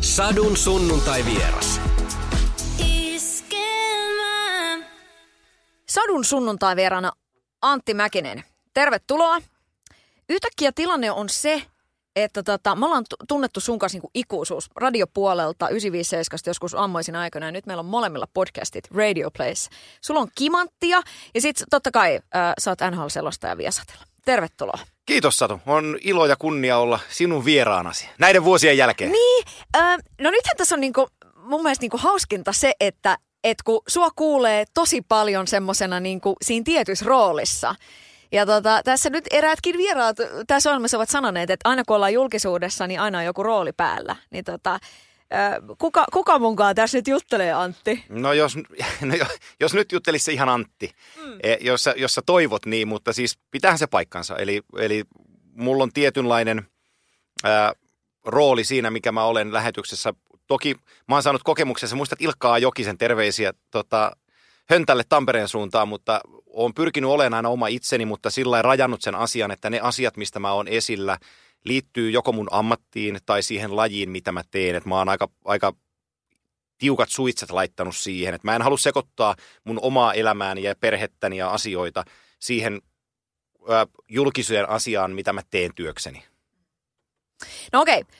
Sadun sunnuntai vieras. Sadun sunnuntai vieraana Antti Mäkinen. Tervetuloa. Yhtäkkiä tilanne on se, että tota, me ollaan tunnettu sun kanssa niin ikuisuus radiopuolelta 957 joskus ammoisin aikana ja nyt meillä on molemmilla podcastit Radio Place. Sulla on kimanttia ja sitten totta kai äh, sä oot NHL-selostaja Viasatella. Tervetuloa. Kiitos Satu. On ilo ja kunnia olla sinun vieraanasi näiden vuosien jälkeen. Niin, äh, no nythän tässä on niinku, mun mielestä niinku hauskinta se, että et kun sua kuulee tosi paljon semmosena niinku siinä tietyssä roolissa. Ja tota, tässä nyt eräätkin vieraat tässä ohjelmassa ovat sanoneet, että aina kun ollaan julkisuudessa, niin aina on joku rooli päällä. Niin tota, kuka, kuka munkaan tässä nyt juttelee, Antti? No jos, no jos nyt juttelisi se ihan Antti, mm. E, jos, sä, jos sä toivot niin, mutta siis pitäähän se paikkansa. Eli, eli mulla on tietynlainen ää, rooli siinä, mikä mä olen lähetyksessä. Toki mä oon saanut kokemuksessa, muistat Ilkkaa Jokisen terveisiä tota, Höntälle Tampereen suuntaan, mutta olen pyrkinyt olemaan aina oma itseni, mutta sillä rajannut sen asian, että ne asiat, mistä mä oon esillä, liittyy joko mun ammattiin tai siihen lajiin, mitä mä teen. Että mä oon aika, aika tiukat suitset laittanut siihen, että mä en halua sekoittaa mun omaa elämääni ja perhettäni ja asioita siihen ö, julkisuuden asiaan, mitä mä teen työkseni. No okei, okay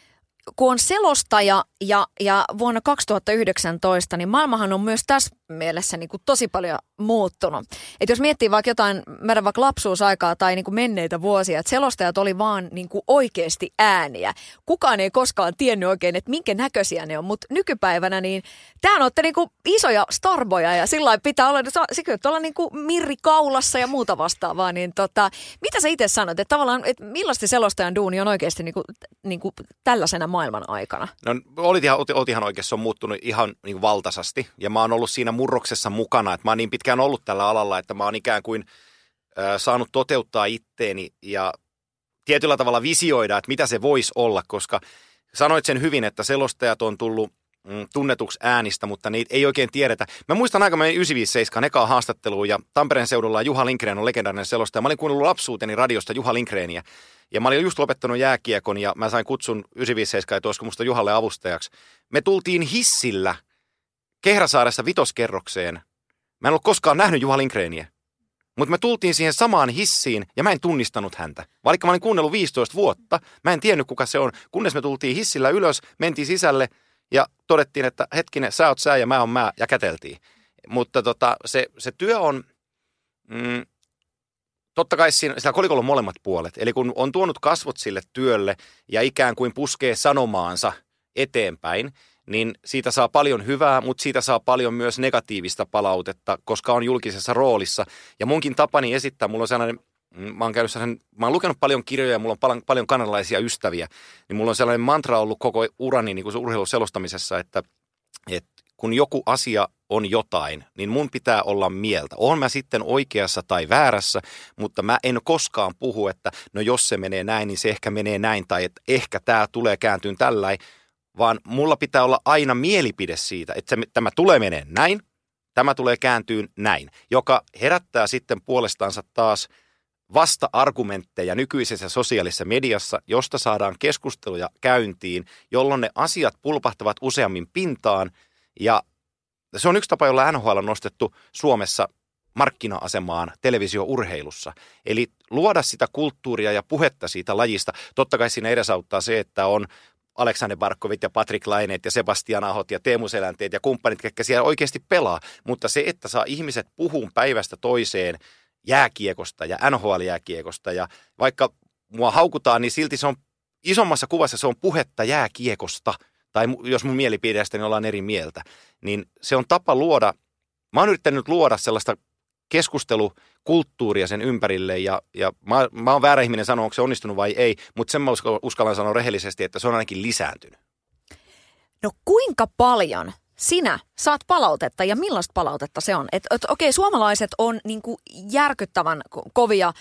kun on selostaja ja, ja vuonna 2019, niin maailmahan on myös tässä mielessä niin kuin tosi paljon muuttunut. Et jos miettii vaikka jotain meidän vaikka lapsuusaikaa tai niin kuin menneitä vuosia, että selostajat oli vaan niin kuin oikeasti ääniä. Kukaan ei koskaan tiennyt oikein, että minkä näköisiä ne on, mutta nykypäivänä niin tämähän olette niin kuin isoja starboja ja sillä pitää olla, se kyllä olla niin kuin Mirri Kaulassa ja muuta vastaavaa. Niin tota, mitä sä itse sanot, että tavallaan, että millaista selostajan duuni on oikeasti niin kuin, niin kuin tällaisena maailman aikana? No olit ihan, olit ihan oikeassa, se on muuttunut ihan niin kuin valtaisasti ja mä oon ollut siinä murroksessa mukana. Että mä oon niin pitkään ollut tällä alalla, että mä oon ikään kuin ö, saanut toteuttaa itteeni ja tietyllä tavalla visioida, että mitä se voisi olla, koska sanoit sen hyvin, että selostajat on tullut mm, tunnetuksi äänistä, mutta niitä ei oikein tiedetä. Mä muistan aika meidän 957 ekaa haastattelua ja Tampereen seudulla Juha Lindgren on legendaarinen selostaja. Mä olin kuunnellut lapsuuteni radiosta Juha Lindgrenia ja mä olin just lopettanut jääkiekon ja mä sain kutsun 957, että olisiko musta Juhalle avustajaksi. Me tultiin hissillä – Kehrasaaressa vitoskerrokseen. Mä en ollut koskaan nähnyt Juha Lindgreniä. Mutta me tultiin siihen samaan hissiin ja mä en tunnistanut häntä. Vaikka mä olin kuunnellut 15 vuotta, mä en tiennyt kuka se on. Kunnes me tultiin hissillä ylös, mentiin sisälle ja todettiin, että hetkinen, sä oot sä ja mä oon mä ja käteltiin. Mutta tota, se, se työ on, mm, totta kai siinä, siinä kolikolla on molemmat puolet. Eli kun on tuonut kasvot sille työlle ja ikään kuin puskee sanomaansa eteenpäin, niin siitä saa paljon hyvää, mutta siitä saa paljon myös negatiivista palautetta, koska on julkisessa roolissa. Ja munkin tapani esittää, mulla on sellainen, mm, mä oon, käynyt sellainen, mä oon lukenut paljon kirjoja ja mulla on paljon, kanadalaisia ystäviä, niin mulla on sellainen mantra ollut koko urani niin kuin urheiluselostamisessa, että, että kun joku asia on jotain, niin mun pitää olla mieltä. On mä sitten oikeassa tai väärässä, mutta mä en koskaan puhu, että no jos se menee näin, niin se ehkä menee näin, tai että ehkä tämä tulee kääntyyn tällain, vaan mulla pitää olla aina mielipide siitä, että se, tämä tulee menee näin, tämä tulee kääntyyn näin, joka herättää sitten puolestaansa taas vasta-argumentteja nykyisessä sosiaalisessa mediassa, josta saadaan keskusteluja käyntiin, jolloin ne asiat pulpahtavat useammin pintaan ja se on yksi tapa, jolla NHL on nostettu Suomessa markkina-asemaan televisiourheilussa. Eli luoda sitä kulttuuria ja puhetta siitä lajista. Totta kai siinä edesauttaa se, että on Aleksander Barkovit ja Patrick Laineet ja Sebastian Ahot ja Teemu Selänteet ja kumppanit, ketkä siellä oikeasti pelaa. Mutta se, että saa ihmiset puhun päivästä toiseen jääkiekosta ja NHL-jääkiekosta ja vaikka mua haukutaan, niin silti se on isommassa kuvassa se on puhetta jääkiekosta. Tai jos mun mielipidestäni ollaan eri mieltä, niin se on tapa luoda, mä oon yrittänyt luoda sellaista keskustelukulttuuria sen ympärille ja, ja mä, mä oon väärä ihminen sanoa, onko se onnistunut vai ei, mutta sen mä uskallan sanoa rehellisesti, että se on ainakin lisääntynyt. No kuinka paljon sinä saat palautetta ja millaista palautetta se on? Et, et, okei, suomalaiset on niinku järkyttävän kovia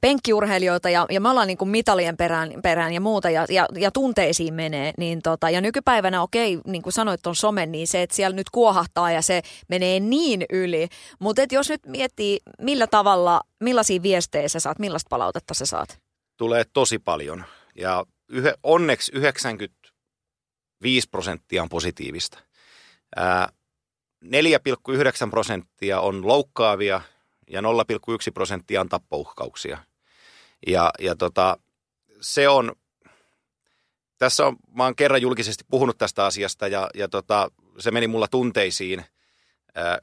penkkiurheilijoita ja, ja me ollaan niinku mitalien perään, perään ja muuta ja, ja, ja tunteisiin menee. Niin tota, ja nykypäivänä, okei, niin kuin sanoit on some, niin se, että siellä nyt kuohahtaa ja se menee niin yli. Mutta jos nyt miettii, millä tavalla, millaisia viestejä sä saat, millaista palautetta sä saat? Tulee tosi paljon ja yhe, onneksi 90 5 prosenttia on positiivista. 4,9 prosenttia on loukkaavia ja 0,1 prosenttia on tappouhkauksia. Ja, ja tota, se on, tässä on, mä oon kerran julkisesti puhunut tästä asiasta ja, ja tota, se meni mulla tunteisiin.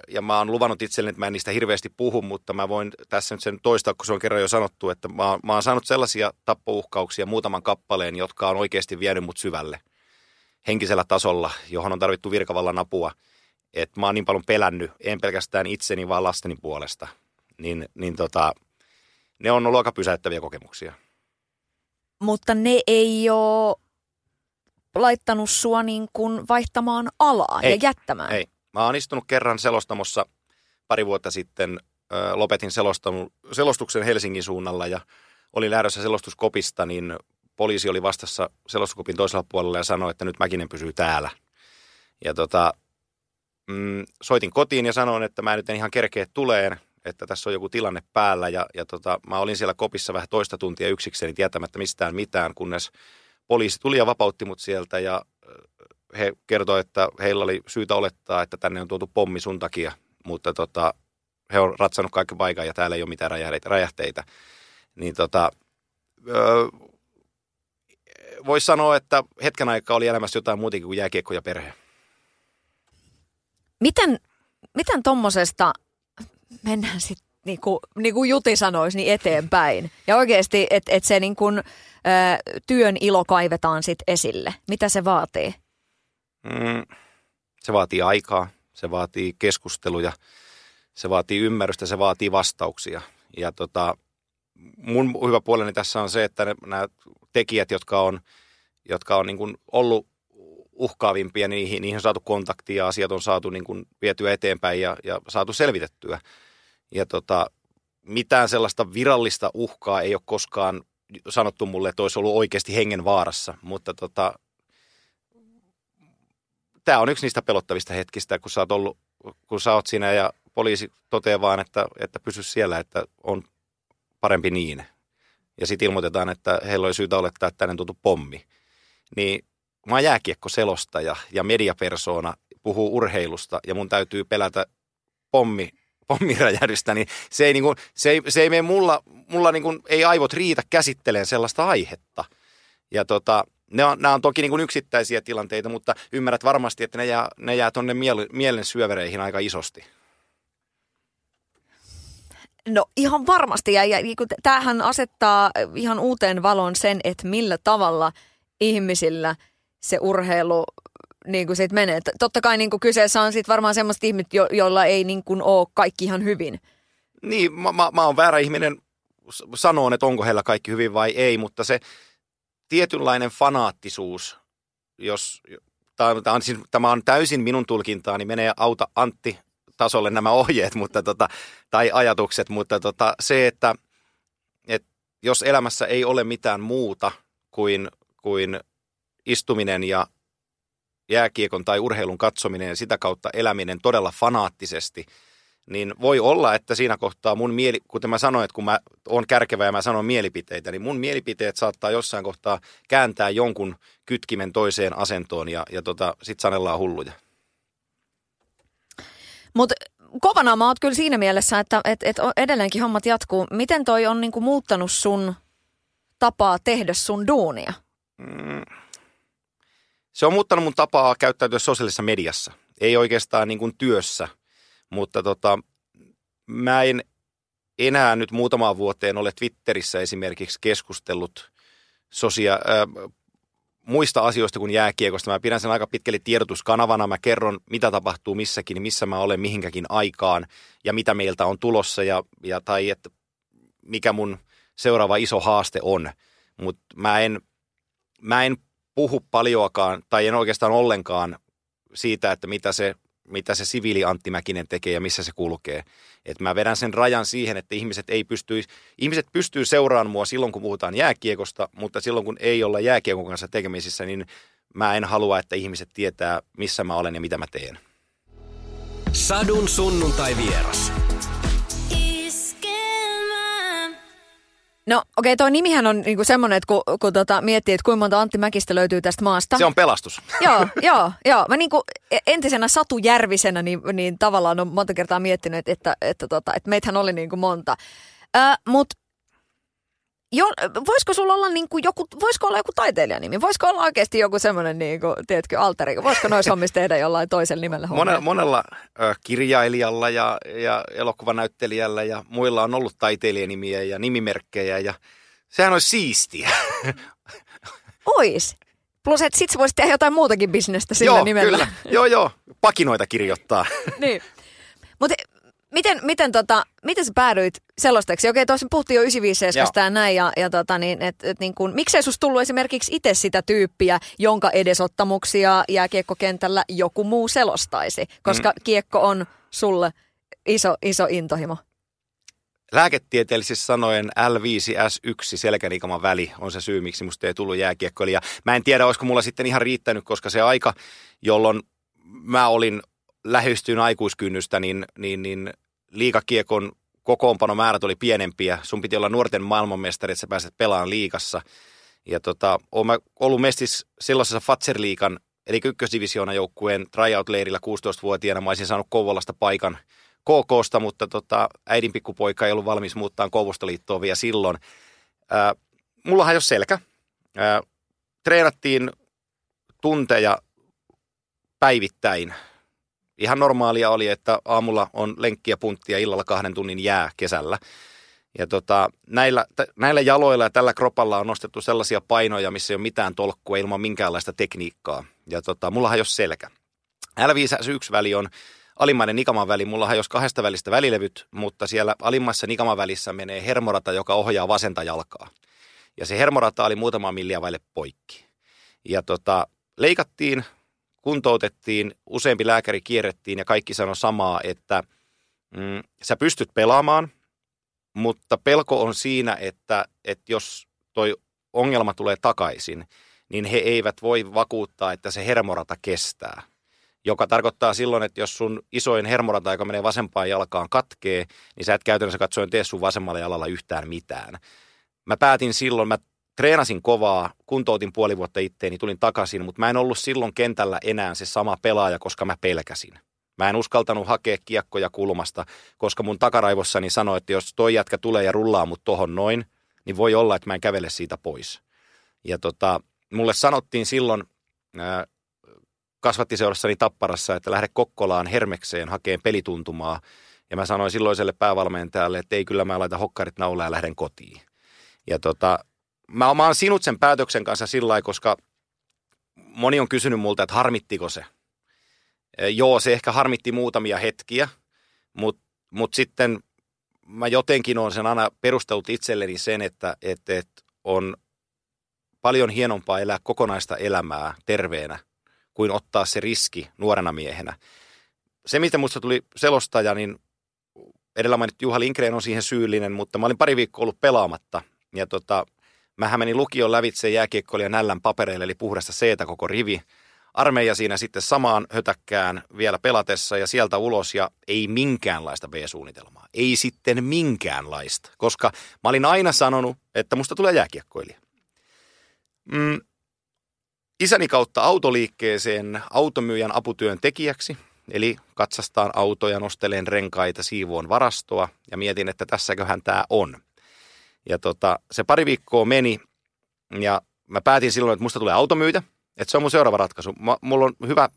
Ja mä oon luvannut itselleni, että mä en niistä hirveästi puhu, mutta mä voin tässä nyt sen toistaa, kun se on kerran jo sanottu, että mä, oon, mä oon saanut sellaisia tappouhkauksia muutaman kappaleen, jotka on oikeasti vienyt mut syvälle henkisellä tasolla, johon on tarvittu virkavallan apua. Että mä oon niin paljon pelännyt, en pelkästään itseni, vaan lasteni puolesta. Niin, niin tota, ne on ollut aika pysäyttäviä kokemuksia. Mutta ne ei ole laittanut sua niin kuin vaihtamaan alaa ei, ja jättämään. Ei. Mä oon istunut kerran selostamossa pari vuotta sitten. Ö, lopetin selostuksen Helsingin suunnalla ja olin lähdössä selostuskopista, niin poliisi oli vastassa selostuskopin toisella puolella ja sanoi, että nyt Mäkinen pysyy täällä. Ja tota, mm, soitin kotiin ja sanoin, että mä nyt en ihan kerkeä tuleen, että tässä on joku tilanne päällä. Ja, ja tota, mä olin siellä kopissa vähän toista tuntia yksikseni tietämättä mistään mitään, kunnes poliisi tuli ja vapautti mut sieltä ja he kertoivat, että heillä oli syytä olettaa, että tänne on tuotu pommi sun takia, mutta tota, he on ratsannut kaikki paikan ja täällä ei ole mitään räjähteitä. Niin tota, voisi sanoa, että hetken aikaa oli elämässä jotain muutakin kuin jääkiekko ja perhe. Miten, miten tuommoisesta mennään sitten niin kuin, niin kuin Juti sanoisi, niin eteenpäin. Ja oikeasti, että et se niin kuin, ä, työn ilo kaivetaan sitten esille. Mitä se vaatii? Mm, se vaatii aikaa, se vaatii keskusteluja, se vaatii ymmärrystä, se vaatii vastauksia. Ja tota, mun hyvä puoleni tässä on se, että nämä tekijät, jotka on, jotka on niin kuin ollut uhkaavimpia, niin niihin, niihin on saatu kontaktia, asiat on saatu niin kuin vietyä eteenpäin ja, ja saatu selvitettyä. Ja tota, mitään sellaista virallista uhkaa ei ole koskaan sanottu mulle, että olisi ollut oikeasti hengen vaarassa, mutta tota, tämä on yksi niistä pelottavista hetkistä, kun sä oot, ollut, kun sä oot siinä ja poliisi toteaa vaan, että, että pysy siellä, että on parempi niin. Ja sitten ilmoitetaan, että heillä oli syytä olettaa, että tänne tultu pommi. Niin mä oon jääkiekko-selostaja ja mediapersona puhuu urheilusta ja mun täytyy pelätä pommi, pommiräjähdystä, niin se ei, niin kuin, se ei, se ei mene mulla, mulla niin kuin, ei aivot riitä käsitteleen sellaista aihetta. Ja tota, ne on, nämä on toki niin kuin yksittäisiä tilanteita, mutta ymmärrät varmasti, että ne jää, ne jää tuonne mielen syövereihin aika isosti. No ihan varmasti, ja, ja tämähän asettaa ihan uuteen valon sen, että millä tavalla ihmisillä se urheilu niin kuin sit menee. Totta kai niin kuin kyseessä on sit varmaan semmoista ihmiset, jo, joilla ei niin kuin ole kaikki ihan hyvin. Niin, mä, mä, mä oon väärä ihminen sanoon, että onko heillä kaikki hyvin vai ei, mutta se tietynlainen fanaattisuus, jos tämä on, siis, tämä on täysin minun tulkintaani, menee auta Antti tasolle nämä ohjeet mutta tota, tai ajatukset, mutta tota, se, että, että jos elämässä ei ole mitään muuta kuin, kuin istuminen ja jääkiekon tai urheilun katsominen ja sitä kautta eläminen todella fanaattisesti, niin voi olla, että siinä kohtaa mun mieli, kuten mä sanoin, että kun mä oon kärkevä ja mä sanon mielipiteitä, niin mun mielipiteet saattaa jossain kohtaa kääntää jonkun kytkimen toiseen asentoon ja, ja tota, sit sanellaan hulluja. Mutta kovana mä oot kyllä siinä mielessä, että et, et edelleenkin hommat jatkuu. Miten toi on niinku muuttanut sun tapaa tehdä sun duunia? Mm. Se on muuttanut mun tapaa käyttäytyä sosiaalisessa mediassa. Ei oikeastaan niin kuin työssä, mutta tota, mä en enää nyt muutamaan vuoteen ole Twitterissä esimerkiksi keskustellut sosia- äh, muista asioista kuin jääkiekosta. Mä pidän sen aika pitkälle tiedotuskanavana. Mä kerron, mitä tapahtuu missäkin, missä mä olen mihinkäkin aikaan ja mitä meiltä on tulossa ja, ja tai että mikä mun seuraava iso haaste on. Mutta mä en, mä en puhu paljoakaan tai en oikeastaan ollenkaan siitä, että mitä se mitä se siviili Antti Mäkinen tekee ja missä se kulkee. Et mä vedän sen rajan siihen, että ihmiset ei pysty, ihmiset pystyy seuraamaan mua silloin, kun puhutaan jääkiekosta, mutta silloin, kun ei olla jääkiekon kanssa tekemisissä, niin mä en halua, että ihmiset tietää, missä mä olen ja mitä mä teen. Sadun sunnuntai vieras. No okei, okay, tuo nimihän on niinku semmoinen, että kun, kun tota, miettii, että kuinka monta Antti Mäkistä löytyy tästä maasta. Se on pelastus. joo, joo, joo. Mä niinku entisenä Satu Järvisenä niin, niin tavallaan on monta kertaa miettinyt, että, että, että, tota, että meitähän oli niinku monta. Mutta jo, voisiko sulla olla niin kuin joku, voisiko olla joku taiteilijanimi? Voisiko olla oikeasti joku semmoinen, niin kuin, tiedätkö, alteri? Voisiko noissa hommissa tehdä jollain toisella nimellä Mone, Monella ö, kirjailijalla ja, ja elokuvanäyttelijällä ja muilla on ollut taiteilijanimiä ja nimimerkkejä ja sehän olisi siistiä. Ois. Plus, että sit sä voisit tehdä jotain muutakin bisnestä sillä joo, nimellä. Kyllä. joo, joo. Pakinoita kirjoittaa. niin. Mutta Miten, miten, tota, miten sä päädyit sellaiseksi? Okei, tuossa puhuttiin jo 95 ja näin, ja, ja tota, niin, et, et, niin kun, miksei susta tullut esimerkiksi itse sitä tyyppiä, jonka edesottamuksia jääkiekkokentällä joku muu selostaisi? Koska mm. kiekko on sulle iso, iso intohimo. Lääketieteellisesti sanoen L5S1 selkänikaman väli on se syy, miksi musta ei tullut jääkiekkoilija. Mä en tiedä, olisiko mulla sitten ihan riittänyt, koska se aika, jolloin mä olin lähestyin aikuiskynnystä, niin, niin, niin liikakiekon kokoonpanomäärät oli pienempiä. Sun piti olla nuorten maailmanmestari, että sä pääset pelaamaan liikassa. Ja tota, oon mä ollut mestis sellaisessa Fatser-liikan, eli ykkösdivisioona joukkueen tryout-leirillä 16-vuotiaana. Mä olisin saanut Kouvolasta paikan KKsta, mutta tota, äidin pikkupoika ei ollut valmis muuttaa Kouvostoliittoon vielä silloin. Ää, mullahan ole selkä. Ää, treenattiin tunteja päivittäin ihan normaalia oli, että aamulla on lenkkiä punttia illalla kahden tunnin jää kesällä. Ja tota, näillä, t- näillä jaloilla ja tällä kropalla on nostettu sellaisia painoja, missä ei ole mitään tolkkua ilman minkäänlaista tekniikkaa. Ja tota, mullahan ole selkä. L5S1-väli on alimmainen nikaman väli. Mullahan ole kahdesta välistä välilevyt, mutta siellä alimmassa nikaman välissä menee hermorata, joka ohjaa vasenta jalkaa. Ja se hermorata oli muutama milliä vaille poikki. Ja tota, leikattiin kuntoutettiin, useampi lääkäri kierrettiin ja kaikki sanoi samaa, että mm, sä pystyt pelaamaan, mutta pelko on siinä, että, että jos toi ongelma tulee takaisin, niin he eivät voi vakuuttaa, että se hermorata kestää. Joka tarkoittaa silloin, että jos sun isoin hermorata, joka menee vasempaan jalkaan, katkee, niin sä et käytännössä katsoen tee sun vasemmalla jalalla yhtään mitään. Mä päätin silloin, mä treenasin kovaa, kuntoutin puoli vuotta itteeni, tulin takaisin, mutta mä en ollut silloin kentällä enää se sama pelaaja, koska mä pelkäsin. Mä en uskaltanut hakea kiekkoja kulmasta, koska mun takaraivossani sanoi, että jos toi jätkä tulee ja rullaa mut tohon noin, niin voi olla, että mä en kävele siitä pois. Ja tota, mulle sanottiin silloin ää, kasvattiseurassani Tapparassa, että lähde Kokkolaan Hermekseen hakeen pelituntumaa. Ja mä sanoin silloiselle päävalmentajalle, että ei kyllä mä laita hokkarit naulaa ja lähden kotiin. Ja tota, mä, oon sinut sen päätöksen kanssa sillä lailla, koska moni on kysynyt multa, että harmittiko se. E, joo, se ehkä harmitti muutamia hetkiä, mutta mut sitten mä jotenkin on sen aina perustellut itselleni sen, että, että, että on paljon hienompaa elää kokonaista elämää terveenä kuin ottaa se riski nuorena miehenä. Se, mitä musta tuli selostaja, niin edellä mainittu Juha Linkreen on siihen syyllinen, mutta mä olin pari viikkoa ollut pelaamatta. Ja tota, Mähän menin lukion lävitse jääkiekkoilija nällän papereille, eli puhdasta seetä koko rivi. Armeija siinä sitten samaan hötäkkään vielä pelatessa ja sieltä ulos ja ei minkäänlaista B-suunnitelmaa. Ei sitten minkäänlaista, koska mä olin aina sanonut, että musta tulee jääkiekkoilija. Mm, isäni kautta autoliikkeeseen automyyjän aputyön tekijäksi, eli katsastaan autoja, nosteleen renkaita, siivoon varastoa ja mietin, että tässäköhän tämä on. Ja tota, se pari viikkoa meni ja mä päätin silloin, että musta tulee automyyjä. Että se on mun seuraava ratkaisu. Mä, mulla on hyvä,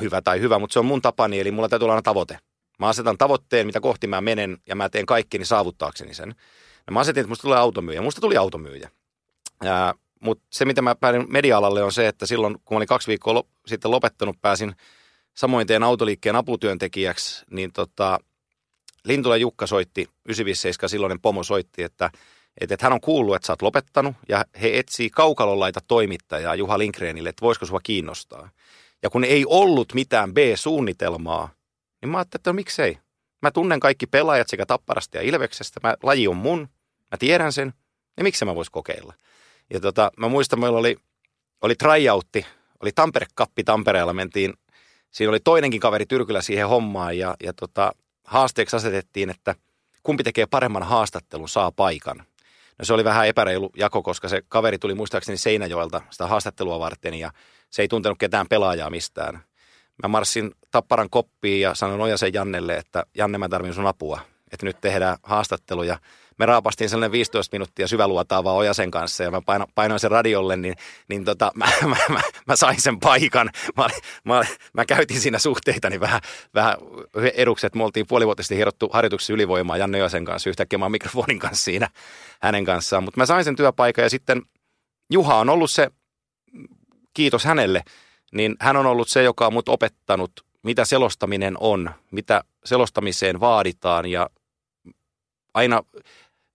hyvä tai hyvä, mutta se on mun tapani, eli mulla täytyy olla aina tavoite. Mä asetan tavoitteen, mitä kohti mä menen, ja mä teen kaikkeni saavuttaakseni sen. Ja mä asetin, että musta tulee automyyjä. Musta tuli automyyjä. Mutta se, mitä mä päädin media-alalle, on se, että silloin, kun mä olin kaksi viikkoa lo- sitten lopettanut, pääsin samoin teen autoliikkeen aputyöntekijäksi, niin tota, Lintula Jukka soitti, 957 silloinen pomo soitti, että, että, että hän on kuullut, että sä oot lopettanut ja he etsii kaukalonlaita toimittajaa Juha Linkreenille, että voisiko sua kiinnostaa. Ja kun ei ollut mitään B-suunnitelmaa, niin mä ajattelin, että no miksei. Mä tunnen kaikki pelaajat sekä Tapparasta ja Ilveksestä, mä, laji on mun, mä tiedän sen, ja miksi mä vois kokeilla. Ja tota, mä muistan, meillä oli, oli tryoutti, oli Tampere-kappi Tampereella, mentiin, siinä oli toinenkin kaveri Tyrkylä siihen hommaan, ja, ja tota, haasteeksi asetettiin, että kumpi tekee paremman haastattelun, saa paikan. No se oli vähän epäreilu jako, koska se kaveri tuli muistaakseni Seinäjoelta sitä haastattelua varten ja se ei tuntenut ketään pelaajaa mistään. Mä marssin Tapparan koppiin ja sanoin Ojasen Jannelle, että Janne mä tarvin sun apua, että nyt tehdään haastatteluja me raapastiin sellainen 15 minuuttia syväluotaavaa Ojasen kanssa ja mä paino, painoin sen radiolle, niin, niin tota, mä, mä, mä, mä, sain sen paikan. Mä, mä, mä käytin siinä suhteitani vähän, vähän eduksi, että me oltiin puolivuotisesti hierottu harjoituksessa ylivoimaa Janne Ojasen kanssa yhtäkkiä mä mikrofonin kanssa siinä hänen kanssaan. Mutta mä sain sen työpaikan ja sitten Juha on ollut se, kiitos hänelle, niin hän on ollut se, joka on mut opettanut, mitä selostaminen on, mitä selostamiseen vaaditaan ja aina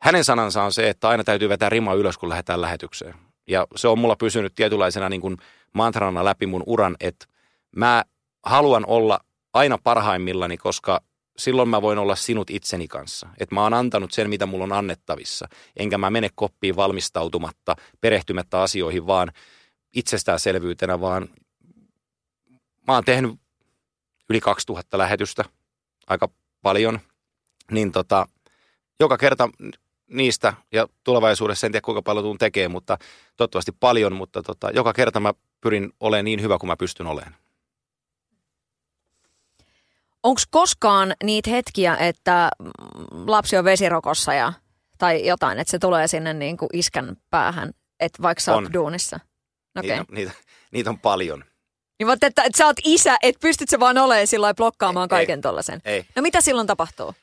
hänen sanansa on se, että aina täytyy vetää rima ylös, kun lähdetään lähetykseen. Ja se on mulla pysynyt tietynlaisena niin kuin mantrana läpi mun uran, että mä haluan olla aina parhaimmillani, koska silloin mä voin olla sinut itseni kanssa. Että mä oon antanut sen, mitä mulla on annettavissa. Enkä mä mene koppiin valmistautumatta, perehtymättä asioihin, vaan itsestäänselvyytenä, vaan mä oon tehnyt yli 2000 lähetystä, aika paljon. Niin tota, joka kerta niistä ja tulevaisuudessa en tiedä kuinka paljon tuun tekemään, mutta toivottavasti paljon, mutta tota, joka kerta mä pyrin olemaan niin hyvä kuin mä pystyn olemaan. Onko koskaan niitä hetkiä, että lapsi on vesirokossa ja, tai jotain, että se tulee sinne niin kuin iskän päähän, että vaikka sä oot duunissa? Okay. Niitä, niitä, niitä on paljon. Niin mutta että, että sä oot isä, että pystyt sä vaan olemaan sillä blokkaamaan kaiken tollasen. Ei. No mitä silloin tapahtuu?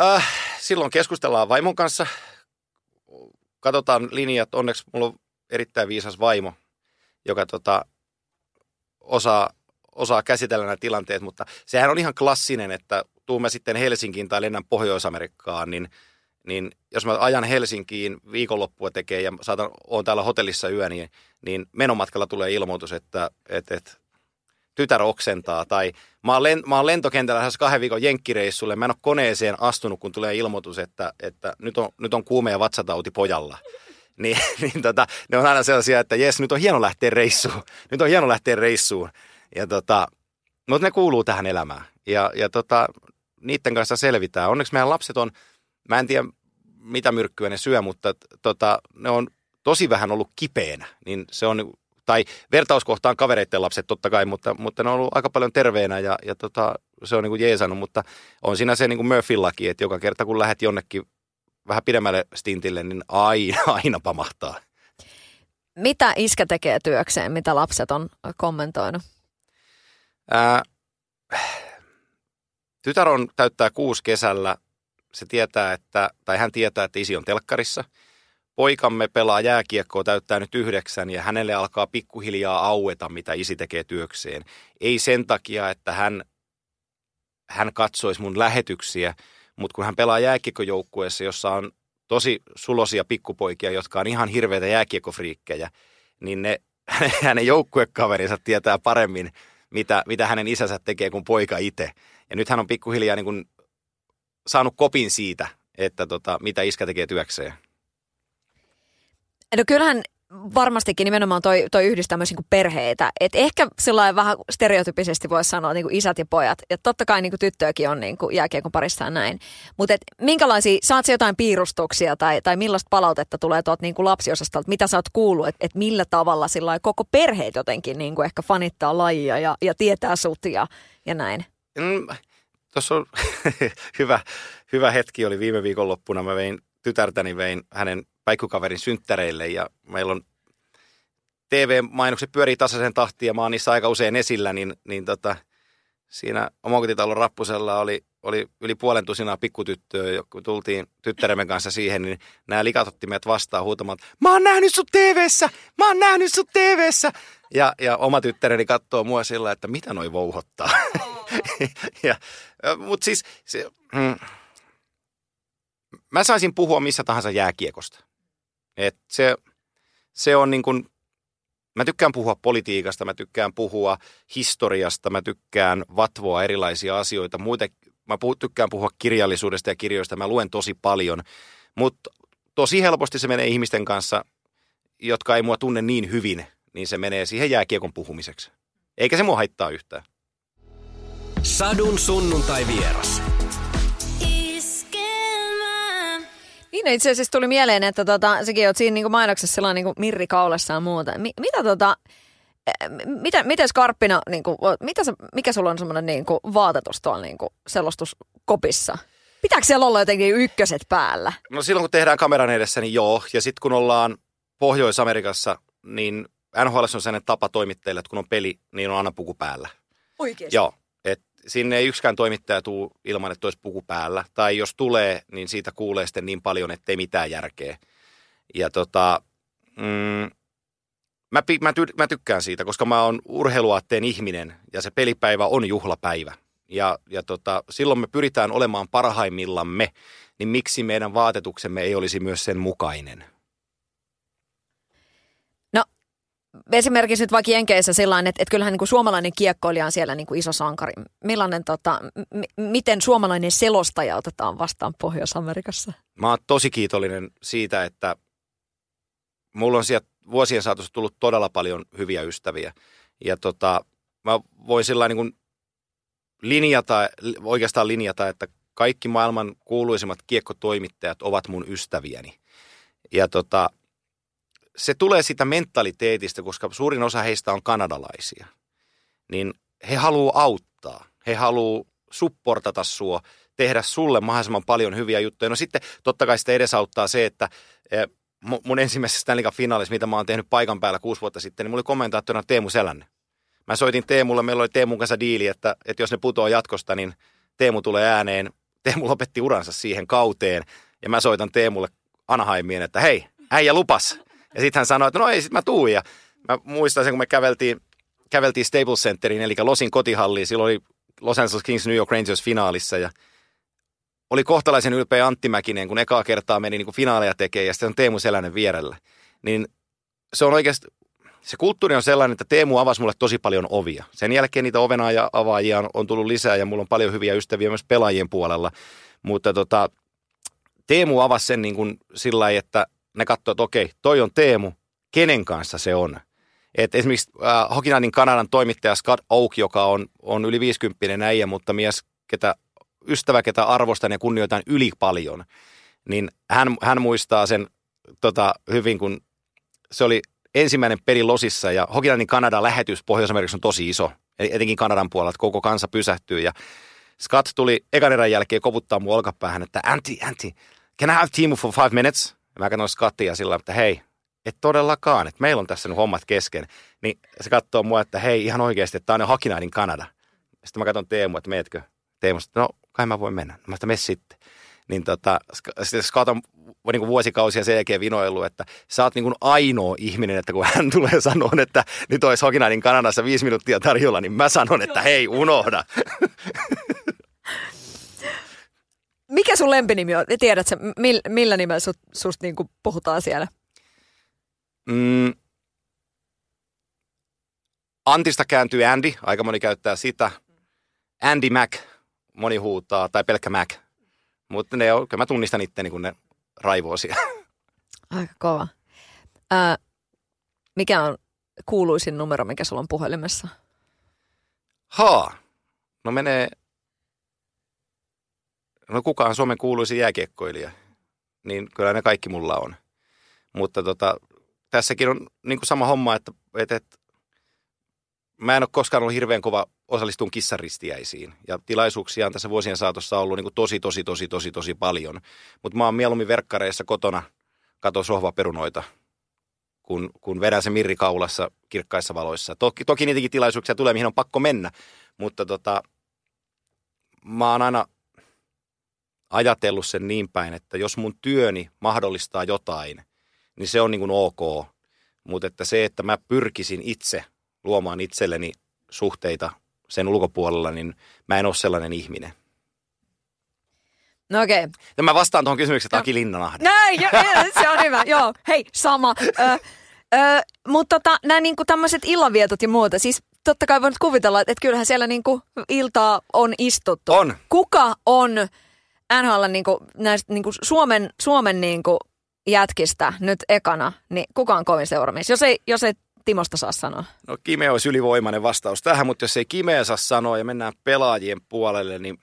Äh, silloin keskustellaan vaimon kanssa. Katsotaan linjat. Onneksi mulla on erittäin viisas vaimo, joka tota, osaa, osaa käsitellä nämä tilanteet, mutta sehän on ihan klassinen, että tuumme sitten Helsinkiin tai lennän Pohjois-Amerikkaan, niin, niin jos mä ajan Helsinkiin viikonloppua tekee ja saatan, oon täällä hotellissa yö, niin, niin menomatkalla tulee ilmoitus, että, että, että tytär oksentaa. Tai mä oon, len, mä oon lentokentällä lähes kahden viikon jenkkireissulle. Mä en ole koneeseen astunut, kun tulee ilmoitus, että, että nyt, on, nyt on kuume ja vatsatauti pojalla. Niin, niin tota, ne on aina sellaisia, että jes, nyt on hieno lähteä reissuun. Nyt on hieno lähteä reissuun. Ja tota, mutta ne kuuluu tähän elämään. Ja, ja tota, niiden kanssa selvitään. Onneksi meidän lapset on, mä en tiedä mitä myrkkyä ne syö, mutta tota, ne on tosi vähän ollut kipeänä. Niin se on tai vertauskohtaan kavereiden lapset totta kai, mutta, mutta ne on ollut aika paljon terveenä ja, ja tota, se on niin kuin jeesannut, mutta on siinä se niin kuin Murphyn laki, että joka kerta kun lähdet jonnekin vähän pidemmälle stintille, niin aina, aina pamahtaa. Mitä iskä tekee työkseen, mitä lapset on kommentoinut? Ää, tytär on täyttää kuusi kesällä. Se tietää, että, tai hän tietää, että isi on telkkarissa – poikamme pelaa jääkiekkoa, täyttää nyt yhdeksän ja hänelle alkaa pikkuhiljaa aueta, mitä isi tekee työkseen. Ei sen takia, että hän, hän katsoisi mun lähetyksiä, mutta kun hän pelaa jääkiekkojoukkueessa, jossa on tosi sulosia pikkupoikia, jotka on ihan hirveitä jääkiekkofriikkejä, niin ne, hänen joukkuekaverinsa tietää paremmin, mitä, mitä hänen isänsä tekee kuin poika itse. Ja nyt hän on pikkuhiljaa niin kuin saanut kopin siitä, että tota, mitä iskä tekee työkseen. No kyllähän varmastikin nimenomaan toi, toi yhdistää myös niinku perheitä. Et ehkä sillä vähän stereotypisesti voisi sanoa niinku isät ja pojat. Ja totta kai niinku tyttöäkin on niinku jääkiekon parissa näin. Mutta minkälaisia, saat jotain piirustuksia tai, tai millaista palautetta tulee tuolta niinku lapsiosastolta? Mitä sä oot kuullut, että et millä tavalla sillä koko perheet jotenkin niinku ehkä fanittaa lajia ja, ja tietää sut ja, ja näin? Mm, Tuossa on hyvä, hyvä hetki oli viime viikonloppuna. Mä vein tytärtäni, vein hänen päikkukaverin synttäreille ja meillä on TV-mainokset pyörii tasaisen tahtiin ja mä oon niissä aika usein esillä, niin, niin tota, siinä omakotitalon rappusella oli, oli yli puolen tusinaa pikkutyttöä, kun tultiin tyttäremme kanssa siihen, niin nämä likat otti meidät vastaan huutamaan, mä oon nähnyt sut TVssä, mä oon nähnyt sut TVssä. Ja, ja oma tyttäreni katsoo mua sillä, että mitä noi vouhottaa. ja, Mutta siis se, mm, mä saisin puhua missä tahansa jääkiekosta. Et se, se on niin kuin, mä tykkään puhua politiikasta, mä tykkään puhua historiasta, mä tykkään vatvoa erilaisia asioita. Muuten, mä puh, tykkään puhua kirjallisuudesta ja kirjoista, mä luen tosi paljon. Mutta tosi helposti se menee ihmisten kanssa, jotka ei mua tunne niin hyvin, niin se menee siihen jääkiekon puhumiseksi. Eikä se mua haittaa yhtään. Sadun sunnuntai vieras. Siinä itse asiassa tuli mieleen, että tota, sekin oot siinä niinku mainoksessa sellainen niinku Mirri kaulassa ja muuta. Mi- mitä tota, eh, mitä, miten Skarppina, niinku, mitä sä, mikä sulla on semmoinen niinku vaatetus tuolla niinku selostuskopissa? Pitääkö siellä olla jotenkin ykköset päällä? No silloin kun tehdään kameran edessä, niin joo. Ja sitten kun ollaan Pohjois-Amerikassa, niin NHL on sellainen tapa toimittajille, että kun on peli, niin on aina puku päällä. Oikeasti? Joo. Sinne ei yksikään toimittaja tuu ilman, että olisi puku päällä. Tai jos tulee, niin siitä kuulee sitten niin paljon, että ei mitään järkeä. Ja tota, mm, mä, mä, ty- mä tykkään siitä, koska mä oon urheiluaatteen ihminen ja se pelipäivä on juhlapäivä. Ja, ja tota, silloin me pyritään olemaan parhaimmillamme, niin miksi meidän vaatetuksemme ei olisi myös sen mukainen? No esimerkiksi nyt vaikka Jenkeissä sellainen, että, että kyllähän niin kuin suomalainen kiekkoilija on siellä niin kuin iso sankari. Millainen, tota, m- miten suomalainen selostaja otetaan vastaan Pohjois-Amerikassa? Mä oon tosi kiitollinen siitä, että mulla on sieltä vuosien saatossa tullut todella paljon hyviä ystäviä. Ja tota, mä voin sillä niin kuin linjata, oikeastaan linjata, että kaikki maailman kuuluisimmat kiekkotoimittajat ovat mun ystäviäni. Ja tota, se tulee sitä mentaliteetistä, koska suurin osa heistä on kanadalaisia. Niin he haluaa auttaa. He haluaa supportata sua, tehdä sulle mahdollisimman paljon hyviä juttuja. No sitten totta kai sitä edesauttaa se, että eh, mun ensimmäisessä Stanley finaalissa, mitä mä oon tehnyt paikan päällä kuusi vuotta sitten, niin mulla oli kommentaattorina Teemu Selänne. Mä soitin Teemulle, meillä oli Teemun kanssa diili, että, että jos ne putoo jatkosta, niin Teemu tulee ääneen. Teemu lopetti uransa siihen kauteen ja mä soitan Teemulle Anaheimiin, että hei, äijä lupas. Ja sitten hän sanoi, että no ei, sit mä tuun. Ja mä muistan sen, kun me käveltiin, käveltiin Staples Centeriin, eli Losin kotihalliin. Silloin oli Los Angeles Kings New York Rangers finaalissa ja oli kohtalaisen ylpeä Antti Mäkinen, kun ekaa kertaa meni niin kuin finaaleja tekemään ja sitten on Teemu Selänen vierellä. Niin se on oikeasti, se kulttuuri on sellainen, että Teemu avasi mulle tosi paljon ovia. Sen jälkeen niitä ovena ja avaajia on, on tullut lisää ja mulla on paljon hyviä ystäviä myös pelaajien puolella. Mutta tota, Teemu avasi sen niin kuin sillä että ne katsoo, että okei, toi on Teemu, kenen kanssa se on. Et esimerkiksi äh, Hokinanin Kanadan toimittaja Scott Oak, joka on, on yli 50 äijä, mutta mies, ketä, ystävä, ketä arvostan ja kunnioitan yli paljon, niin hän, hän muistaa sen tota, hyvin, kun se oli ensimmäinen peli Losissa ja Hokinanin Kanadan lähetys Pohjois-Amerikassa on tosi iso, etenkin Kanadan puolella, koko kansa pysähtyy ja Scott tuli ekan erän jälkeen koputtaa mun olkapäähän, että Antti, Antti, can I have Teemu for five minutes? Ja mä katsoin Scottia sillä että hei, et todellakaan, että meillä on tässä nyt hommat kesken. Niin se katsoo mua, että hei, ihan oikeasti, että tämä on Hakinainen Kanada. Sitten mä katson Teemu, että meetkö? Teemu, että no kai mä voin mennä. Mä sitä sitten. Niin tota, sitten Scott on niin vuosikausia sen jälkeen vinoillut, että sä oot niin kuin ainoa ihminen, että kun hän tulee sanoa, että nyt olisi Hokinainen Kanadassa viisi minuuttia tarjolla, niin mä sanon, että hei, unohda. Mikä sun lempinimi on? Tiedätkö, millä nimellä sut, susta niin puhutaan siellä? Mm. Antista kääntyy Andy, aika moni käyttää sitä. Andy Mac, moni huutaa, tai pelkkä Mac. Mutta ne on, kyllä mä tunnistan itteni, kun ne raivoo siellä. Aika kova. Ää, mikä on kuuluisin numero, mikä sulla on puhelimessa? Haa. No menee no kuka on Suomen kuuluisin jääkiekkoilija, niin kyllä ne kaikki mulla on. Mutta tota, tässäkin on niin kuin sama homma, että, että, että mä en ole koskaan ollut hirveän kova osallistuun kissaristiäisiin. Ja tilaisuuksia on tässä vuosien saatossa ollut niin kuin tosi, tosi, tosi, tosi, tosi paljon. Mutta mä oon mieluummin verkkareissa kotona kato sohvaperunoita, kun, kun vedän se mirri kaulassa kirkkaissa valoissa. Toki, toki niitäkin tilaisuuksia tulee, mihin on pakko mennä, mutta tota, mä oon aina ajatellut sen niin päin, että jos mun työni mahdollistaa jotain, niin se on niin kuin ok. Mutta että se, että mä pyrkisin itse luomaan itselleni suhteita sen ulkopuolella, niin mä en ole sellainen ihminen. No okei. Okay. Ja mä vastaan tuohon kysymykseen no. Aki Linnanahde. Näin, jo, se on hyvä. Joo, hei, sama. Ö, ö, mutta tota, nämä niinku tämmöiset illanvietot ja muuta, siis totta kai voin kuvitella, että, että kyllähän siellä niinku iltaa on istuttu. On. Kuka on NHL niinku, näistä niinku Suomen, Suomen niinku jätkistä nyt ekana, niin kuka on kovin seuraamis? Jos ei, jos ei Timosta saa sanoa. No Kime olisi ylivoimainen vastaus tähän, mutta jos ei Kimeä saa sanoa ja mennään pelaajien puolelle, niin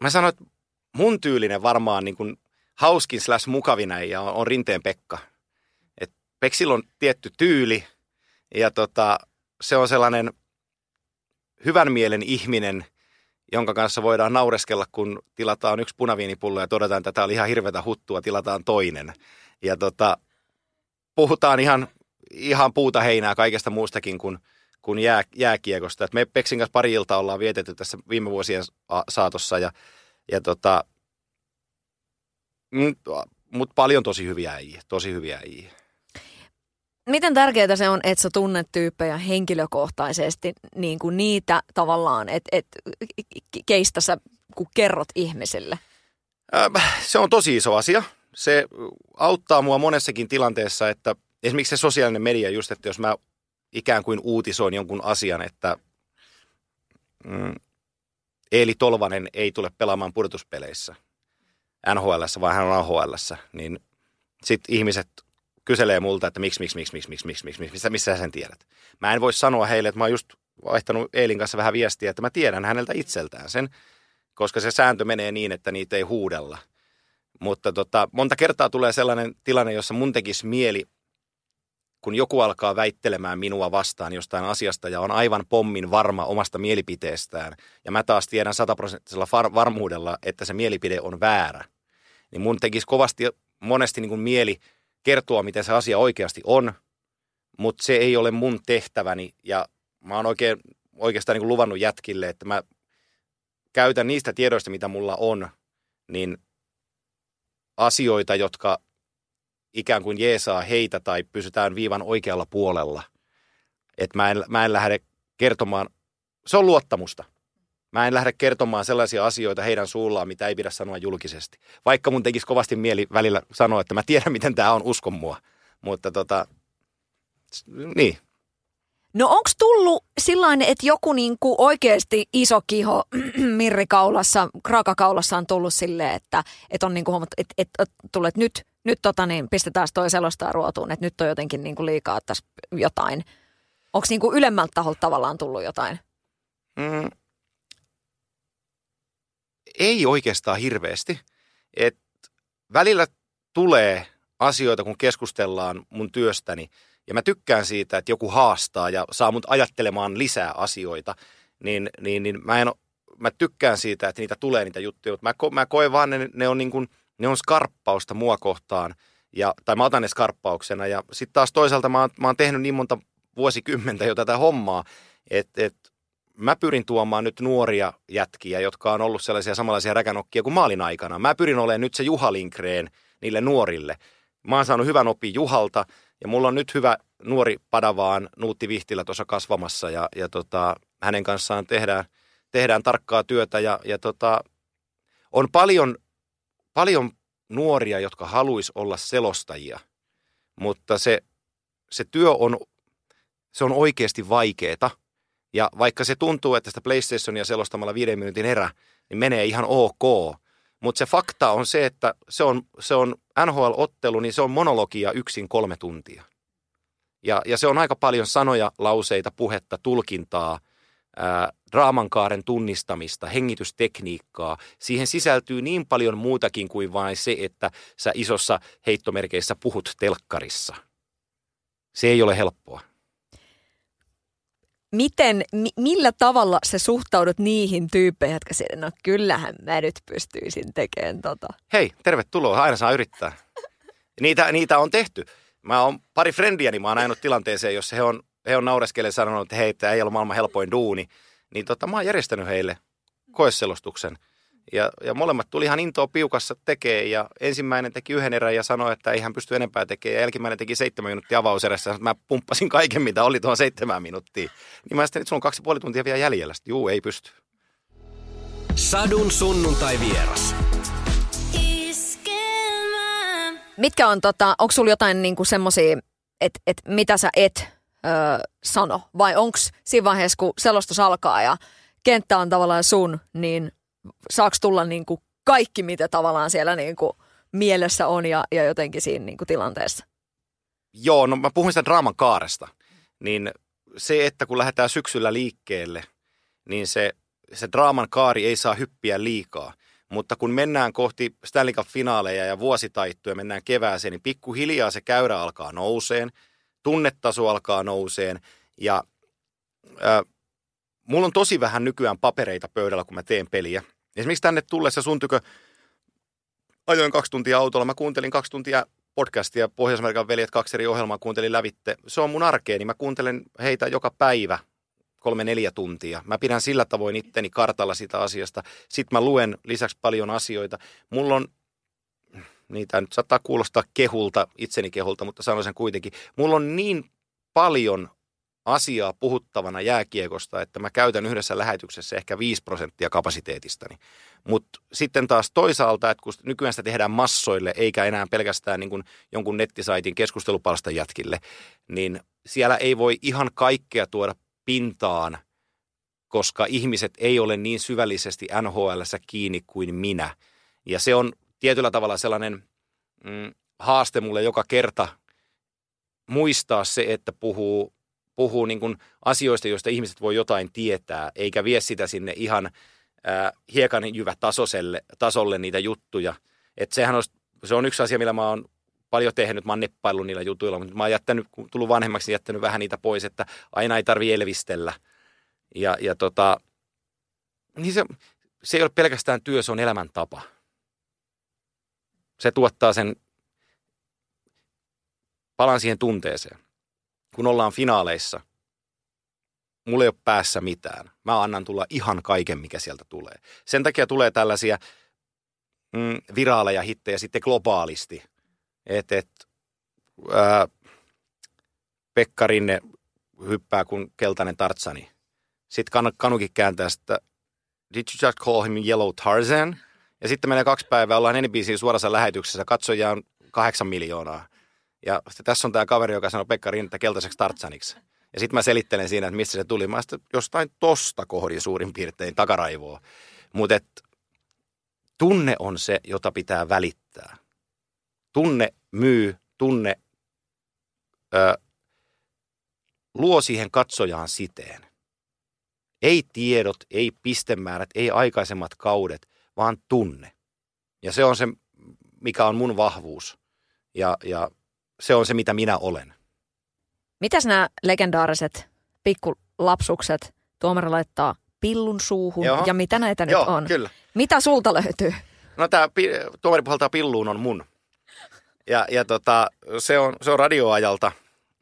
mä sanoin, että mun tyylinen varmaan niin kuin hauskin slash mukavin ja on, on Rinteen Pekka. Et Peksillä on tietty tyyli ja tota, se on sellainen hyvän mielen ihminen, jonka kanssa voidaan naureskella, kun tilataan yksi punaviinipullo ja todetaan, että tämä oli ihan hirveätä huttua, tilataan toinen. Ja tota, puhutaan ihan, ihan puuta heinää kaikesta muustakin kuin, kuin jää, jääkiekosta. Et me Peksin kanssa pari iltaa ollaan vietetty tässä viime vuosien saatossa ja, ja tota, mm, mutta paljon tosi hyviä äijiä, tosi hyviä äijiä. Miten tärkeää se on, että sä tunnet tyyppejä henkilökohtaisesti niin kuin niitä tavallaan, että et, keistä sä kun kerrot ihmisille? Se on tosi iso asia. Se auttaa mua monessakin tilanteessa, että esimerkiksi se sosiaalinen media just, että jos mä ikään kuin uutisoin jonkun asian, että mm, Eeli Tolvanen ei tule pelaamaan pudotuspeleissä NHL, vaan hän on AHL, niin sitten ihmiset kyselee multa, että miksi, miksi, miksi, miksi, miksi, miksi, miksi, miksi missä, missä sen tiedät. Mä en voi sanoa heille, että mä oon just vaihtanut Eelin kanssa vähän viestiä, että mä tiedän häneltä itseltään sen, koska se sääntö menee niin, että niitä ei huudella. Mutta tota, monta kertaa tulee sellainen tilanne, jossa mun tekisi mieli, kun joku alkaa väittelemään minua vastaan jostain asiasta ja on aivan pommin varma omasta mielipiteestään, ja mä taas tiedän sataprosenttisella varmuudella, että se mielipide on väärä, niin mun tekisi kovasti monesti niin kuin mieli – kertoa, miten se asia oikeasti on, mutta se ei ole mun tehtäväni ja mä oon oikein, oikeastaan niin kuin luvannut jätkille, että mä käytän niistä tiedoista, mitä mulla on, niin asioita, jotka ikään kuin jeesaa heitä tai pysytään viivan oikealla puolella. Että mä en, mä en lähde kertomaan, se on luottamusta. Mä en lähde kertomaan sellaisia asioita heidän suullaan, mitä ei pidä sanoa julkisesti. Vaikka mun tekisi kovasti mieli välillä sanoa, että mä tiedän, miten tämä on, uskon mua. Mutta tota, niin. No onko tullut sillain, että joku niinku oikeasti iso kiho mirrikaulassa, kraakakaulassa on tullut silleen, että, että on niinku huomattu, että, että, että tullut, nyt, nyt tota niin, pistetään toi selostaa ruotuun, että nyt on jotenkin niinku liikaa tässä jotain. Onko niinku ylemmältä taholta tavallaan tullut jotain? Mm, ei oikeastaan hirveästi. Et välillä tulee asioita, kun keskustellaan mun työstäni, ja mä tykkään siitä, että joku haastaa ja saa mut ajattelemaan lisää asioita, niin, niin, niin mä, en, mä tykkään siitä, että niitä tulee niitä juttuja, mutta mä, ko, mä koen vaan, ne, ne on, niin kuin, ne on skarppausta mua kohtaan, ja, tai mä otan ne skarppauksena, ja sitten taas toisaalta mä oon, mä oon tehnyt niin monta vuosikymmentä jo tätä hommaa, että et mä pyrin tuomaan nyt nuoria jätkiä, jotka on ollut sellaisia samanlaisia räkänokkia kuin maalin aikana. Mä pyrin olemaan nyt se Juha Linkreen niille nuorille. Mä oon saanut hyvän opin Juhalta ja mulla on nyt hyvä nuori Padavaan Nuutti Vihtilä tuossa kasvamassa ja, ja tota, hänen kanssaan tehdään, tehdään tarkkaa työtä ja, ja tota, on paljon, paljon nuoria, jotka haluaisi olla selostajia, mutta se, se työ on, se on oikeasti vaikeaa ja vaikka se tuntuu, että sitä PlayStationia selostamalla viiden minuutin erä, niin menee ihan ok. Mutta se fakta on se, että se on, se on NHL-ottelu, niin se on monologia yksin kolme tuntia. Ja, ja se on aika paljon sanoja, lauseita, puhetta, tulkintaa, ää, draamankaaren tunnistamista, hengitystekniikkaa. Siihen sisältyy niin paljon muutakin kuin vain se, että sä isossa heittomerkeissä puhut telkkarissa. Se ei ole helppoa miten, mi, millä tavalla sä suhtaudut niihin tyyppeihin, jotka siellä, no kyllähän mä nyt pystyisin tekemään tota. Hei, tervetuloa, aina saa yrittää. niitä, niitä on tehty. Mä oon pari frendiä, niin mä oon ajanut tilanteeseen, jossa he on, he on naureskelle sanonut, että hei, tämä ei ole maailman helpoin duuni. Niin tota, mä oon järjestänyt heille koeselostuksen – ja, ja molemmat tuli ihan intoa piukassa tekee ja ensimmäinen teki yhden erän ja sanoi, että ei hän pysty enempää tekemään. Ja jälkimmäinen teki seitsemän minuuttia avauserässä. Mä pumppasin kaiken, mitä oli tuohon seitsemän minuuttia. Niin mä sitten, että sulla on kaksi puoli tuntia vielä jäljellä. Sitten, juu, ei pysty. Sadun sunnuntai vieras. Mitkä on, tota, onko sulla jotain niinku semmoisia, että et mitä sä et öö, sano? Vai onko siinä vaiheessa, kun selostus alkaa ja kenttä on tavallaan sun, niin saako tulla niin kuin kaikki, mitä tavallaan siellä niin kuin mielessä on ja, ja jotenkin siinä niin kuin tilanteessa? Joo, no mä puhun sitä draaman kaaresta. Niin se, että kun lähdetään syksyllä liikkeelle, niin se, se draaman kaari ei saa hyppiä liikaa. Mutta kun mennään kohti Stanley Cup-finaaleja ja vuositaittuja, mennään kevääseen, niin pikkuhiljaa se käyrä alkaa nouseen, tunnetaso alkaa nouseen ja äh, mulla on tosi vähän nykyään papereita pöydällä, kun mä teen peliä. Esimerkiksi tänne tullessa sun tykö ajoin kaksi tuntia autolla, mä kuuntelin kaksi tuntia podcastia, Pohjois-Amerikan veljet, kaksi eri ohjelmaa kuuntelin lävitte. Se on mun arkeeni, mä kuuntelen heitä joka päivä kolme neljä tuntia. Mä pidän sillä tavoin itteni kartalla sitä asiasta. Sitten mä luen lisäksi paljon asioita. Mulla on, niitä nyt saattaa kuulostaa kehulta, itseni kehulta, mutta sanon sen kuitenkin. Mulla on niin paljon asiaa puhuttavana jääkiekosta, että mä käytän yhdessä lähetyksessä ehkä 5 prosenttia kapasiteetistani. Mutta sitten taas toisaalta, että kun nykyään sitä tehdään massoille, eikä enää pelkästään niin kuin jonkun nettisaitin keskustelupalstan jätkille, niin siellä ei voi ihan kaikkea tuoda pintaan, koska ihmiset ei ole niin syvällisesti nhl kiinni kuin minä. Ja se on tietyllä tavalla sellainen mm, haaste mulle joka kerta muistaa se, että puhuu, puhuu niin kuin asioista, joista ihmiset voi jotain tietää, eikä vie sitä sinne ihan ää, hiekan tasoiselle, tasolle niitä juttuja. Et sehän olisi, se on yksi asia, millä mä oon paljon tehnyt, mä oon neppaillut niillä jutuilla, mutta mä oon jättänyt, kun tullut vanhemmaksi, niin jättänyt vähän niitä pois, että aina ei tarvi elvistellä. Ja, ja tota, niin se, se ei ole pelkästään työ, se on elämäntapa. Se tuottaa sen, palan siihen tunteeseen. Kun ollaan finaaleissa, mulla ei ole päässä mitään. Mä annan tulla ihan kaiken, mikä sieltä tulee. Sen takia tulee tällaisia mm, viraaleja hittejä sitten globaalisti – että et, ää, hyppää kuin keltainen tartsani. Sitten kan, Kanukin kääntää sitä, did you just call him Yellow Tarzan? Ja sitten menee kaksi päivää, ollaan NBCin suorassa lähetyksessä, katsoja on kahdeksan miljoonaa. Ja sitten tässä on tämä kaveri, joka sanoo Pekka Rinnettä keltaiseksi tartsaniksi. Ja sitten mä selittelen siinä, että mistä se tuli. Mä sitten jostain tosta kohdin suurin piirtein takaraivoa. Mutta tunne on se, jota pitää välittää. Tunne myy, tunne ö, luo siihen katsojaan siteen. Ei tiedot, ei pistemäärät, ei aikaisemmat kaudet, vaan tunne. Ja se on se, mikä on mun vahvuus. Ja, ja se on se, mitä minä olen. Mitäs nämä legendaariset pikkulapsukset tuomari laittaa pillun suuhun Joo. ja mitä näitä Joo, nyt on? Kyllä. Mitä sulta löytyy? No tämä tuomari puhaltaa pilluun on mun. Ja, ja tota, se, on, se on radioajalta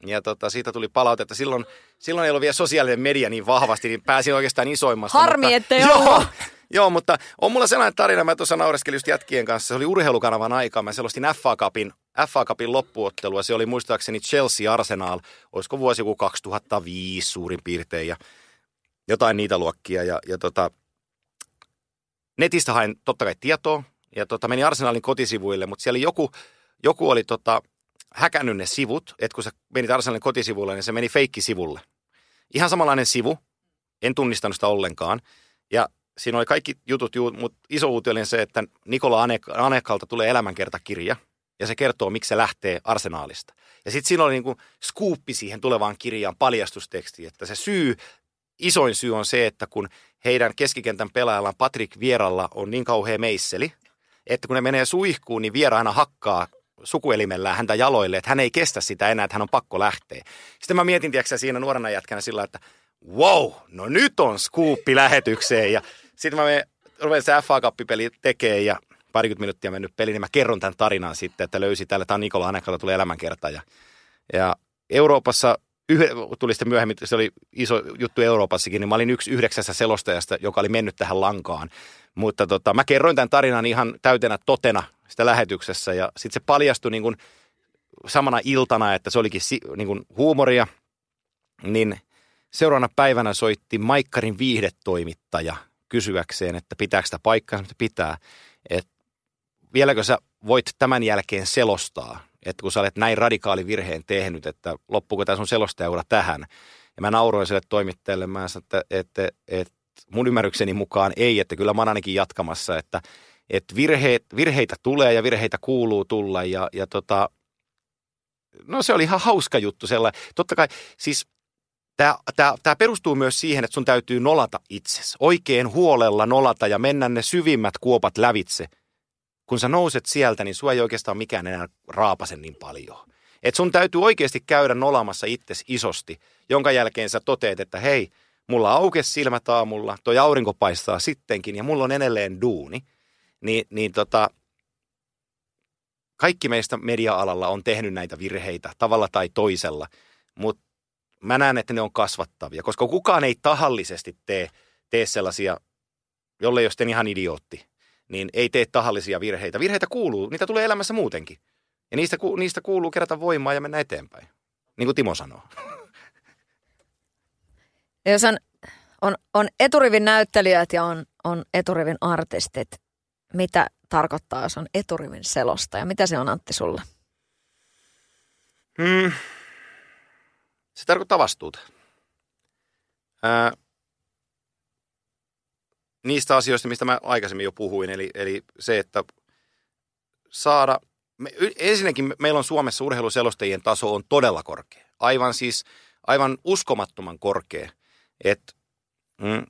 ja tota, siitä tuli palautetta. Silloin, silloin ei ollut vielä sosiaalinen media niin vahvasti, niin pääsin oikeastaan isoimmasta. Harmi, mutta, ettei joo, ollut. Joo, mutta on mulla sellainen tarina, mä tuossa naureskelin just jätkien kanssa. Se oli urheilukanavan aikaa. Mä selostin FA Cupin, FA Cupin loppuottelua. Se oli muistaakseni Chelsea Arsenal. Olisiko vuosi joku 2005 suurin piirtein ja jotain niitä luokkia. Ja, ja tota, netistä hain totta kai tietoa ja tota, meni Arsenalin kotisivuille, mutta siellä joku joku oli tota, häkännyt ne sivut, että kun sä menit Arsenalin kotisivulle, niin se meni feikkisivulle. Ihan samanlainen sivu, en tunnistanut sitä ollenkaan. Ja siinä oli kaikki jutut, mutta iso uutio oli se, että Nikola Anekalta tulee elämänkertakirja, ja se kertoo, miksi se lähtee arsenaalista. Ja sitten siinä oli niinku skuuppi siihen tulevaan kirjaan, paljastusteksti, että se syy, isoin syy on se, että kun heidän keskikentän pelaajalla Patrick Vieralla on niin kauhea meisseli, että kun ne menee suihkuun, niin Viera aina hakkaa sukuelimellään häntä jaloille, että hän ei kestä sitä enää, että hän on pakko lähteä. Sitten mä mietin, tiedätkö, siinä nuorena jätkänä sillä, että wow, no nyt on skuuppi lähetykseen. Ja sitten mä menen, rupean se FA Cup-peli tekee ja parikymmentä minuuttia mennyt peli, niin mä kerron tämän tarinan sitten, että löysi tällä, tämä Nikola Anekalla tulee elämänkerta. Ja, ja Euroopassa yhde, tuli sitten myöhemmin, se oli iso juttu Euroopassakin, niin mä olin yksi yhdeksässä selostajasta, joka oli mennyt tähän lankaan. Mutta tota, mä kerroin tämän tarinan ihan täytenä totena sitä lähetyksessä ja sitten se paljastui niin kuin samana iltana, että se olikin niin kuin huumoria, niin seuraavana päivänä soitti Maikkarin viihdetoimittaja kysyäkseen, että pitääkö sitä paikkaa, että pitää. Että vieläkö sä voit tämän jälkeen selostaa, että kun sä olet näin radikaali virheen tehnyt, että loppuuko tämä sun selostajaura tähän. Ja mä nauroin sille toimittajalle, mä sanoin, että, että, että mun ymmärrykseni mukaan ei, että kyllä mä oon ainakin jatkamassa, että, että virheet, virheitä tulee ja virheitä kuuluu tulla ja, ja tota, no se oli ihan hauska juttu sellainen. Totta kai siis Tämä, perustuu myös siihen, että sun täytyy nolata itsesi. Oikein huolella nolata ja mennä ne syvimmät kuopat lävitse. Kun sä nouset sieltä, niin sua ei oikeastaan mikään enää raapasen niin paljon. Et sun täytyy oikeasti käydä nolamassa itsesi isosti, jonka jälkeen sä toteet, että hei, mulla aukes silmät aamulla, toi aurinko paistaa sittenkin ja mulla on edelleen duuni. Ni, niin tota, kaikki meistä media-alalla on tehnyt näitä virheitä tavalla tai toisella, mutta mä näen, että ne on kasvattavia, koska kukaan ei tahallisesti tee, tee sellaisia, jolle jos ihan idiootti, niin ei tee tahallisia virheitä. Virheitä kuuluu, niitä tulee elämässä muutenkin. Ja niistä, niistä kuuluu kerätä voimaa ja mennä eteenpäin, niin kuin Timo sanoo. Jos on, on, on eturivin näyttelijät ja on, on eturivin artistit, mitä tarkoittaa, jos on eturivin selosta ja mitä se on Antti sulle? Hmm. Se tarkoittaa vastuuta. Ää, niistä asioista, mistä mä aikaisemmin jo puhuin, eli, eli se, että saada, me, ensinnäkin meillä on Suomessa urheiluselostajien taso on todella korkea. Aivan siis, aivan uskomattoman korkea. Että mm,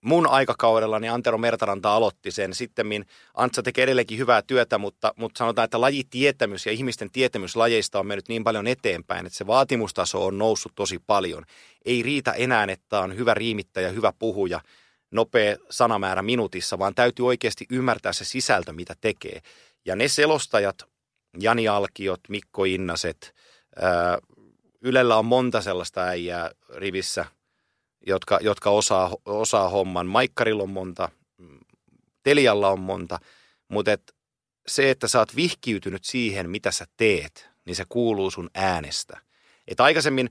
mun aikakaudellani Antero Mertaranta aloitti sen. Sitten Antsa tekee edelleenkin hyvää työtä, mutta, mutta sanotaan, että lajitietämys ja ihmisten tietämys lajeista on mennyt niin paljon eteenpäin, että se vaatimustaso on noussut tosi paljon. Ei riitä enää, että on hyvä riimittäjä, hyvä puhuja, nopea sanamäärä minuutissa, vaan täytyy oikeasti ymmärtää se sisältö, mitä tekee. Ja ne selostajat, Jani Alkiot, Mikko Innaset, ää, Ylellä on monta sellaista äijää rivissä – jotka, jotka osaa, osaa homman. Maikkarilla on monta, Telialla on monta, mutta et se, että sä oot vihkiytynyt siihen, mitä sä teet, niin se kuuluu sun äänestä. Et aikaisemmin,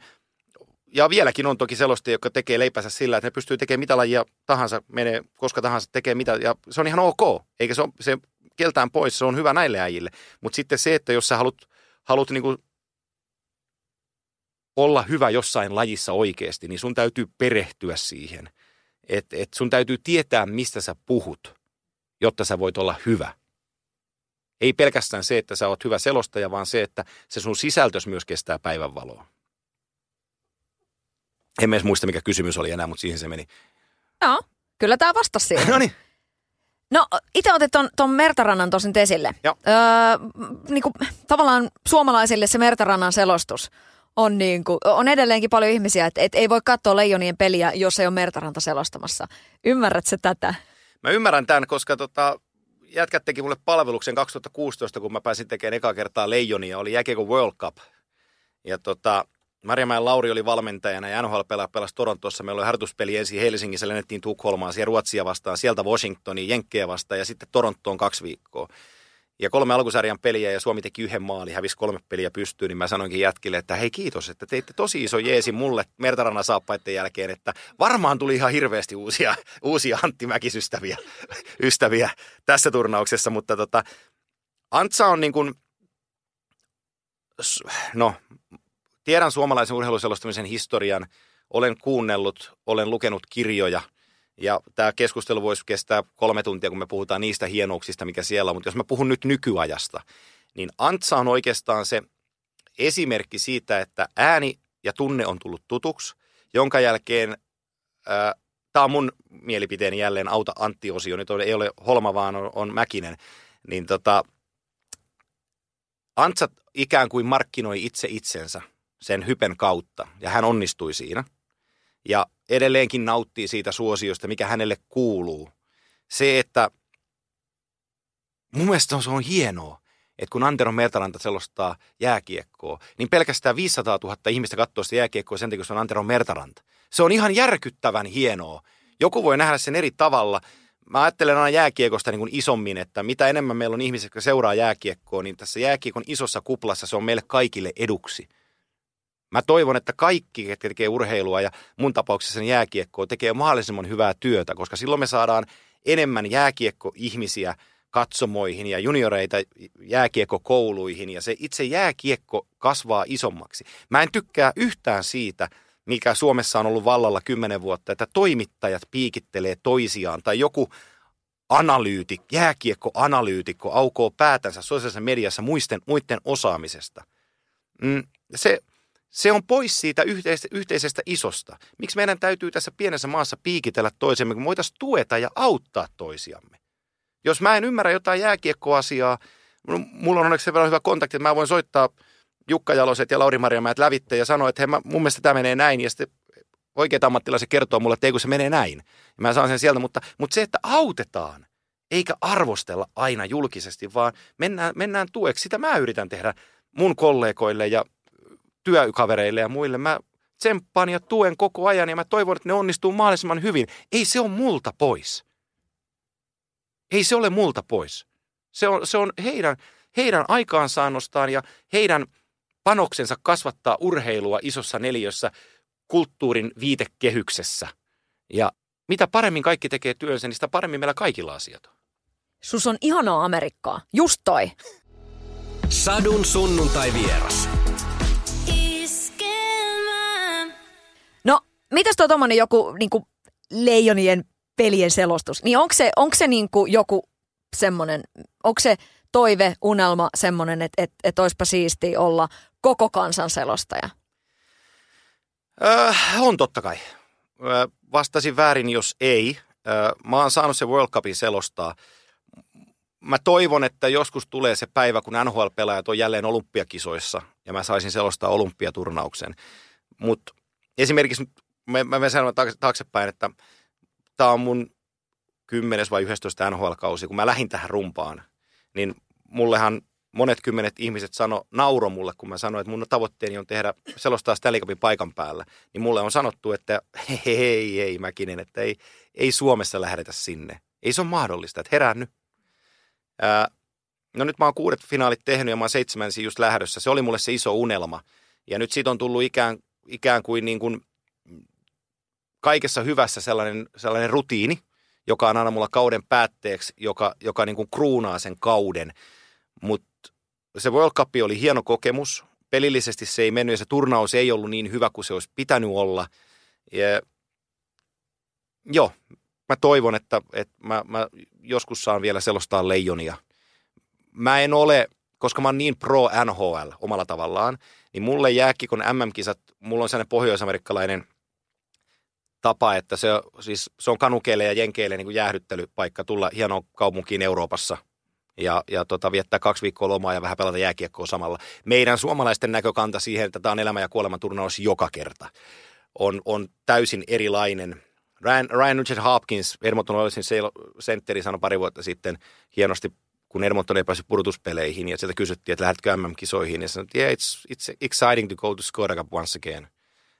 ja vieläkin on toki sellaista, joka tekee leipänsä sillä, että ne pystyy tekemään mitä lajia tahansa, menee koska tahansa, tekee mitä, ja se on ihan ok, eikä se, ole, se keltään pois, se on hyvä näille äijille. Mutta sitten se, että jos sä haluat, haluat niinku olla hyvä jossain lajissa oikeasti, niin sun täytyy perehtyä siihen. Että et sun täytyy tietää, mistä sä puhut, jotta sä voit olla hyvä. Ei pelkästään se, että sä oot hyvä selostaja, vaan se, että se sun sisältös myös kestää päivänvaloa. En edes muista, mikä kysymys oli enää, mutta siihen se meni. Joo, kyllä tämä vastasi siihen. no niin. No, itse otit ton, ton Mertarannan tosin esille. Joo. Öö, niin kuin, tavallaan suomalaisille se Mertarannan selostus on, niin kuin, on edelleenkin paljon ihmisiä, että et ei voi katsoa Leijonien peliä, jos ei ole Mertaranta selostamassa. Ymmärrätkö tätä? Mä ymmärrän tämän, koska tota, jätkät teki mulle palveluksen 2016, kun mä pääsin tekemään eka kertaa Leijonia, oli Jäkeko World Cup. Ja tota, Marjamäen Lauri oli valmentajana ja nhl pelasi Torontossa. Meillä oli harjoituspeli ensin Helsingissä, lennettiin Tukholmaan, siellä Ruotsia vastaan, sieltä Washingtoniin, Jenkkejä vastaan ja sitten Torontoon kaksi viikkoa ja kolme alkusarjan peliä ja Suomi teki yhden maali, hävisi kolme peliä pystyyn, niin mä sanoinkin jätkille, että hei kiitos, että teitte tosi iso jeesi mulle Mertarannan saappaiden jälkeen, että varmaan tuli ihan hirveästi uusia, uusia Antti Mäkisystäviä ystäviä tässä turnauksessa, mutta tota, Antsa on niin kuin, no, tiedän suomalaisen urheiluselostamisen historian, olen kuunnellut, olen lukenut kirjoja – ja tämä keskustelu voisi kestää kolme tuntia, kun me puhutaan niistä hienouksista, mikä siellä on. Mutta jos mä puhun nyt nykyajasta, niin Antsa on oikeastaan se esimerkki siitä, että ääni ja tunne on tullut tutuksi, jonka jälkeen, tämä on mun mielipiteeni jälleen, auta Antti-osio, nyt ei ole Holma, vaan on, on Mäkinen, niin tota, Antsa ikään kuin markkinoi itse itsensä sen hypen kautta, ja hän onnistui siinä – ja edelleenkin nauttii siitä suosiosta, mikä hänelle kuuluu. Se, että mun mielestä se on hienoa, että kun Antero Mertaranta selostaa jääkiekkoa, niin pelkästään 500 000 ihmistä katsoo sitä jääkiekkoa sen takia, se on Antero Mertaranta. Se on ihan järkyttävän hienoa. Joku voi nähdä sen eri tavalla. Mä ajattelen aina jääkiekosta niin kuin isommin, että mitä enemmän meillä on ihmisiä, jotka seuraa jääkiekkoa, niin tässä jääkiekon isossa kuplassa se on meille kaikille eduksi. Mä toivon, että kaikki, ketkä tekee urheilua ja mun tapauksessa jääkiekkoa, tekee mahdollisimman hyvää työtä, koska silloin me saadaan enemmän jääkiekko-ihmisiä katsomoihin ja junioreita jääkiekkokouluihin ja se itse jääkiekko kasvaa isommaksi. Mä en tykkää yhtään siitä, mikä Suomessa on ollut vallalla kymmenen vuotta, että toimittajat piikittelee toisiaan tai joku analyytik, jääkiekko-analyytikko aukoo päätänsä sosiaalisessa mediassa muisten, muiden osaamisesta. Mm, se, Se on pois siitä yhteisestä, yhteisestä isosta. Miksi meidän täytyy tässä pienessä maassa piikitellä toisemme, kun voitaisiin tueta ja auttaa toisiamme? Jos mä en ymmärrä jotain jääkiekkoasiaa, mulla on onneksi sen verran hyvä kontakti, että mä voin soittaa Jukka Jaloset ja Lauri Marjamäet lävitte ja sanoa, että hei, mä, mun mielestä tämä menee näin. Ja sitten oikeat ammattilaiset kertoo mulle, että ei kun se menee näin. Ja mä saan sen sieltä, mutta, mutta se, että autetaan, eikä arvostella aina julkisesti, vaan mennään, mennään tueksi. Sitä mä yritän tehdä mun kollegoille ja työkavereille ja muille. Mä tsemppaan ja tuen koko ajan ja mä toivon, että ne onnistuu mahdollisimman hyvin. Ei se ole multa pois. Ei se ole multa pois. Se on, se on heidän, heidän aikaansaannostaan ja heidän panoksensa kasvattaa urheilua isossa neliössä kulttuurin viitekehyksessä. Ja mitä paremmin kaikki tekee työnsä, niin sitä paremmin meillä kaikilla asiat on. Sus on ihanaa Amerikkaa. Just toi. Sadun sunnuntai vieras. Mitäs tuo tommonen joku niinku, leijonien pelien selostus? Niin onko se, onko se niinku joku semmonen, onko se toive, unelma semmonen, että et, et olisipa siistiä olla koko kansan selostaja? Öö, on totta kai. Vastasin väärin, jos ei. Mä oon saanut se World Cupin selostaa. Mä toivon, että joskus tulee se päivä, kun NHL-pelaajat on jälleen olympiakisoissa ja mä saisin selostaa olympiaturnauksen. Mutta esimerkiksi mä, mä sanon taaksepäin, että tämä on mun 10 vai 11 NHL-kausi, kun mä lähdin tähän rumpaan, niin mullehan monet kymmenet ihmiset sano, nauro mulle, kun mä sanoin, että mun tavoitteeni on tehdä selostaa Stanley Cupin paikan päällä. Niin mulle on sanottu, että hei, hei, hei Mäkinen, että ei, ei Suomessa lähdetä sinne. Ei se ole mahdollista, että herää nyt. Ää, no nyt mä oon kuudet finaalit tehnyt ja mä oon seitsemänsi just lähdössä. Se oli mulle se iso unelma. Ja nyt siitä on tullut ikään, ikään kuin, niin kuin kaikessa hyvässä sellainen, sellainen rutiini, joka on aina mulla kauden päätteeksi, joka, joka niin kuin kruunaa sen kauden. Mutta se World Cup oli hieno kokemus. Pelillisesti se ei mennyt ja se turnaus ei ollut niin hyvä kuin se olisi pitänyt olla. Ja, joo, mä toivon, että, että mä, mä joskus saan vielä selostaa leijonia. Mä en ole, koska mä oon niin pro NHL omalla tavallaan, niin mulle jääkikon MM-kisat, mulla on sellainen pohjoisamerikkalainen tapa, että se, siis, se on kanukeille ja jenkeille niin kuin jäähdyttelypaikka tulla hienoon kaupunkiin Euroopassa ja, ja tota, viettää kaksi viikkoa lomaa ja vähän pelata jääkiekkoa samalla. Meidän suomalaisten näkökanta siihen, että tämä on elämä- ja kuolemanturnaus joka kerta, on, on täysin erilainen. Ryan, Ryan Nugent Hopkins, Edmonton Oilsin sentteri, sanoi pari vuotta sitten hienosti, kun Edmonton ei päässyt pudotuspeleihin, ja sieltä kysyttiin, että lähdetkö MM-kisoihin, ja sanoi, yeah, it's, it's exciting to go to Skoda Cup once again.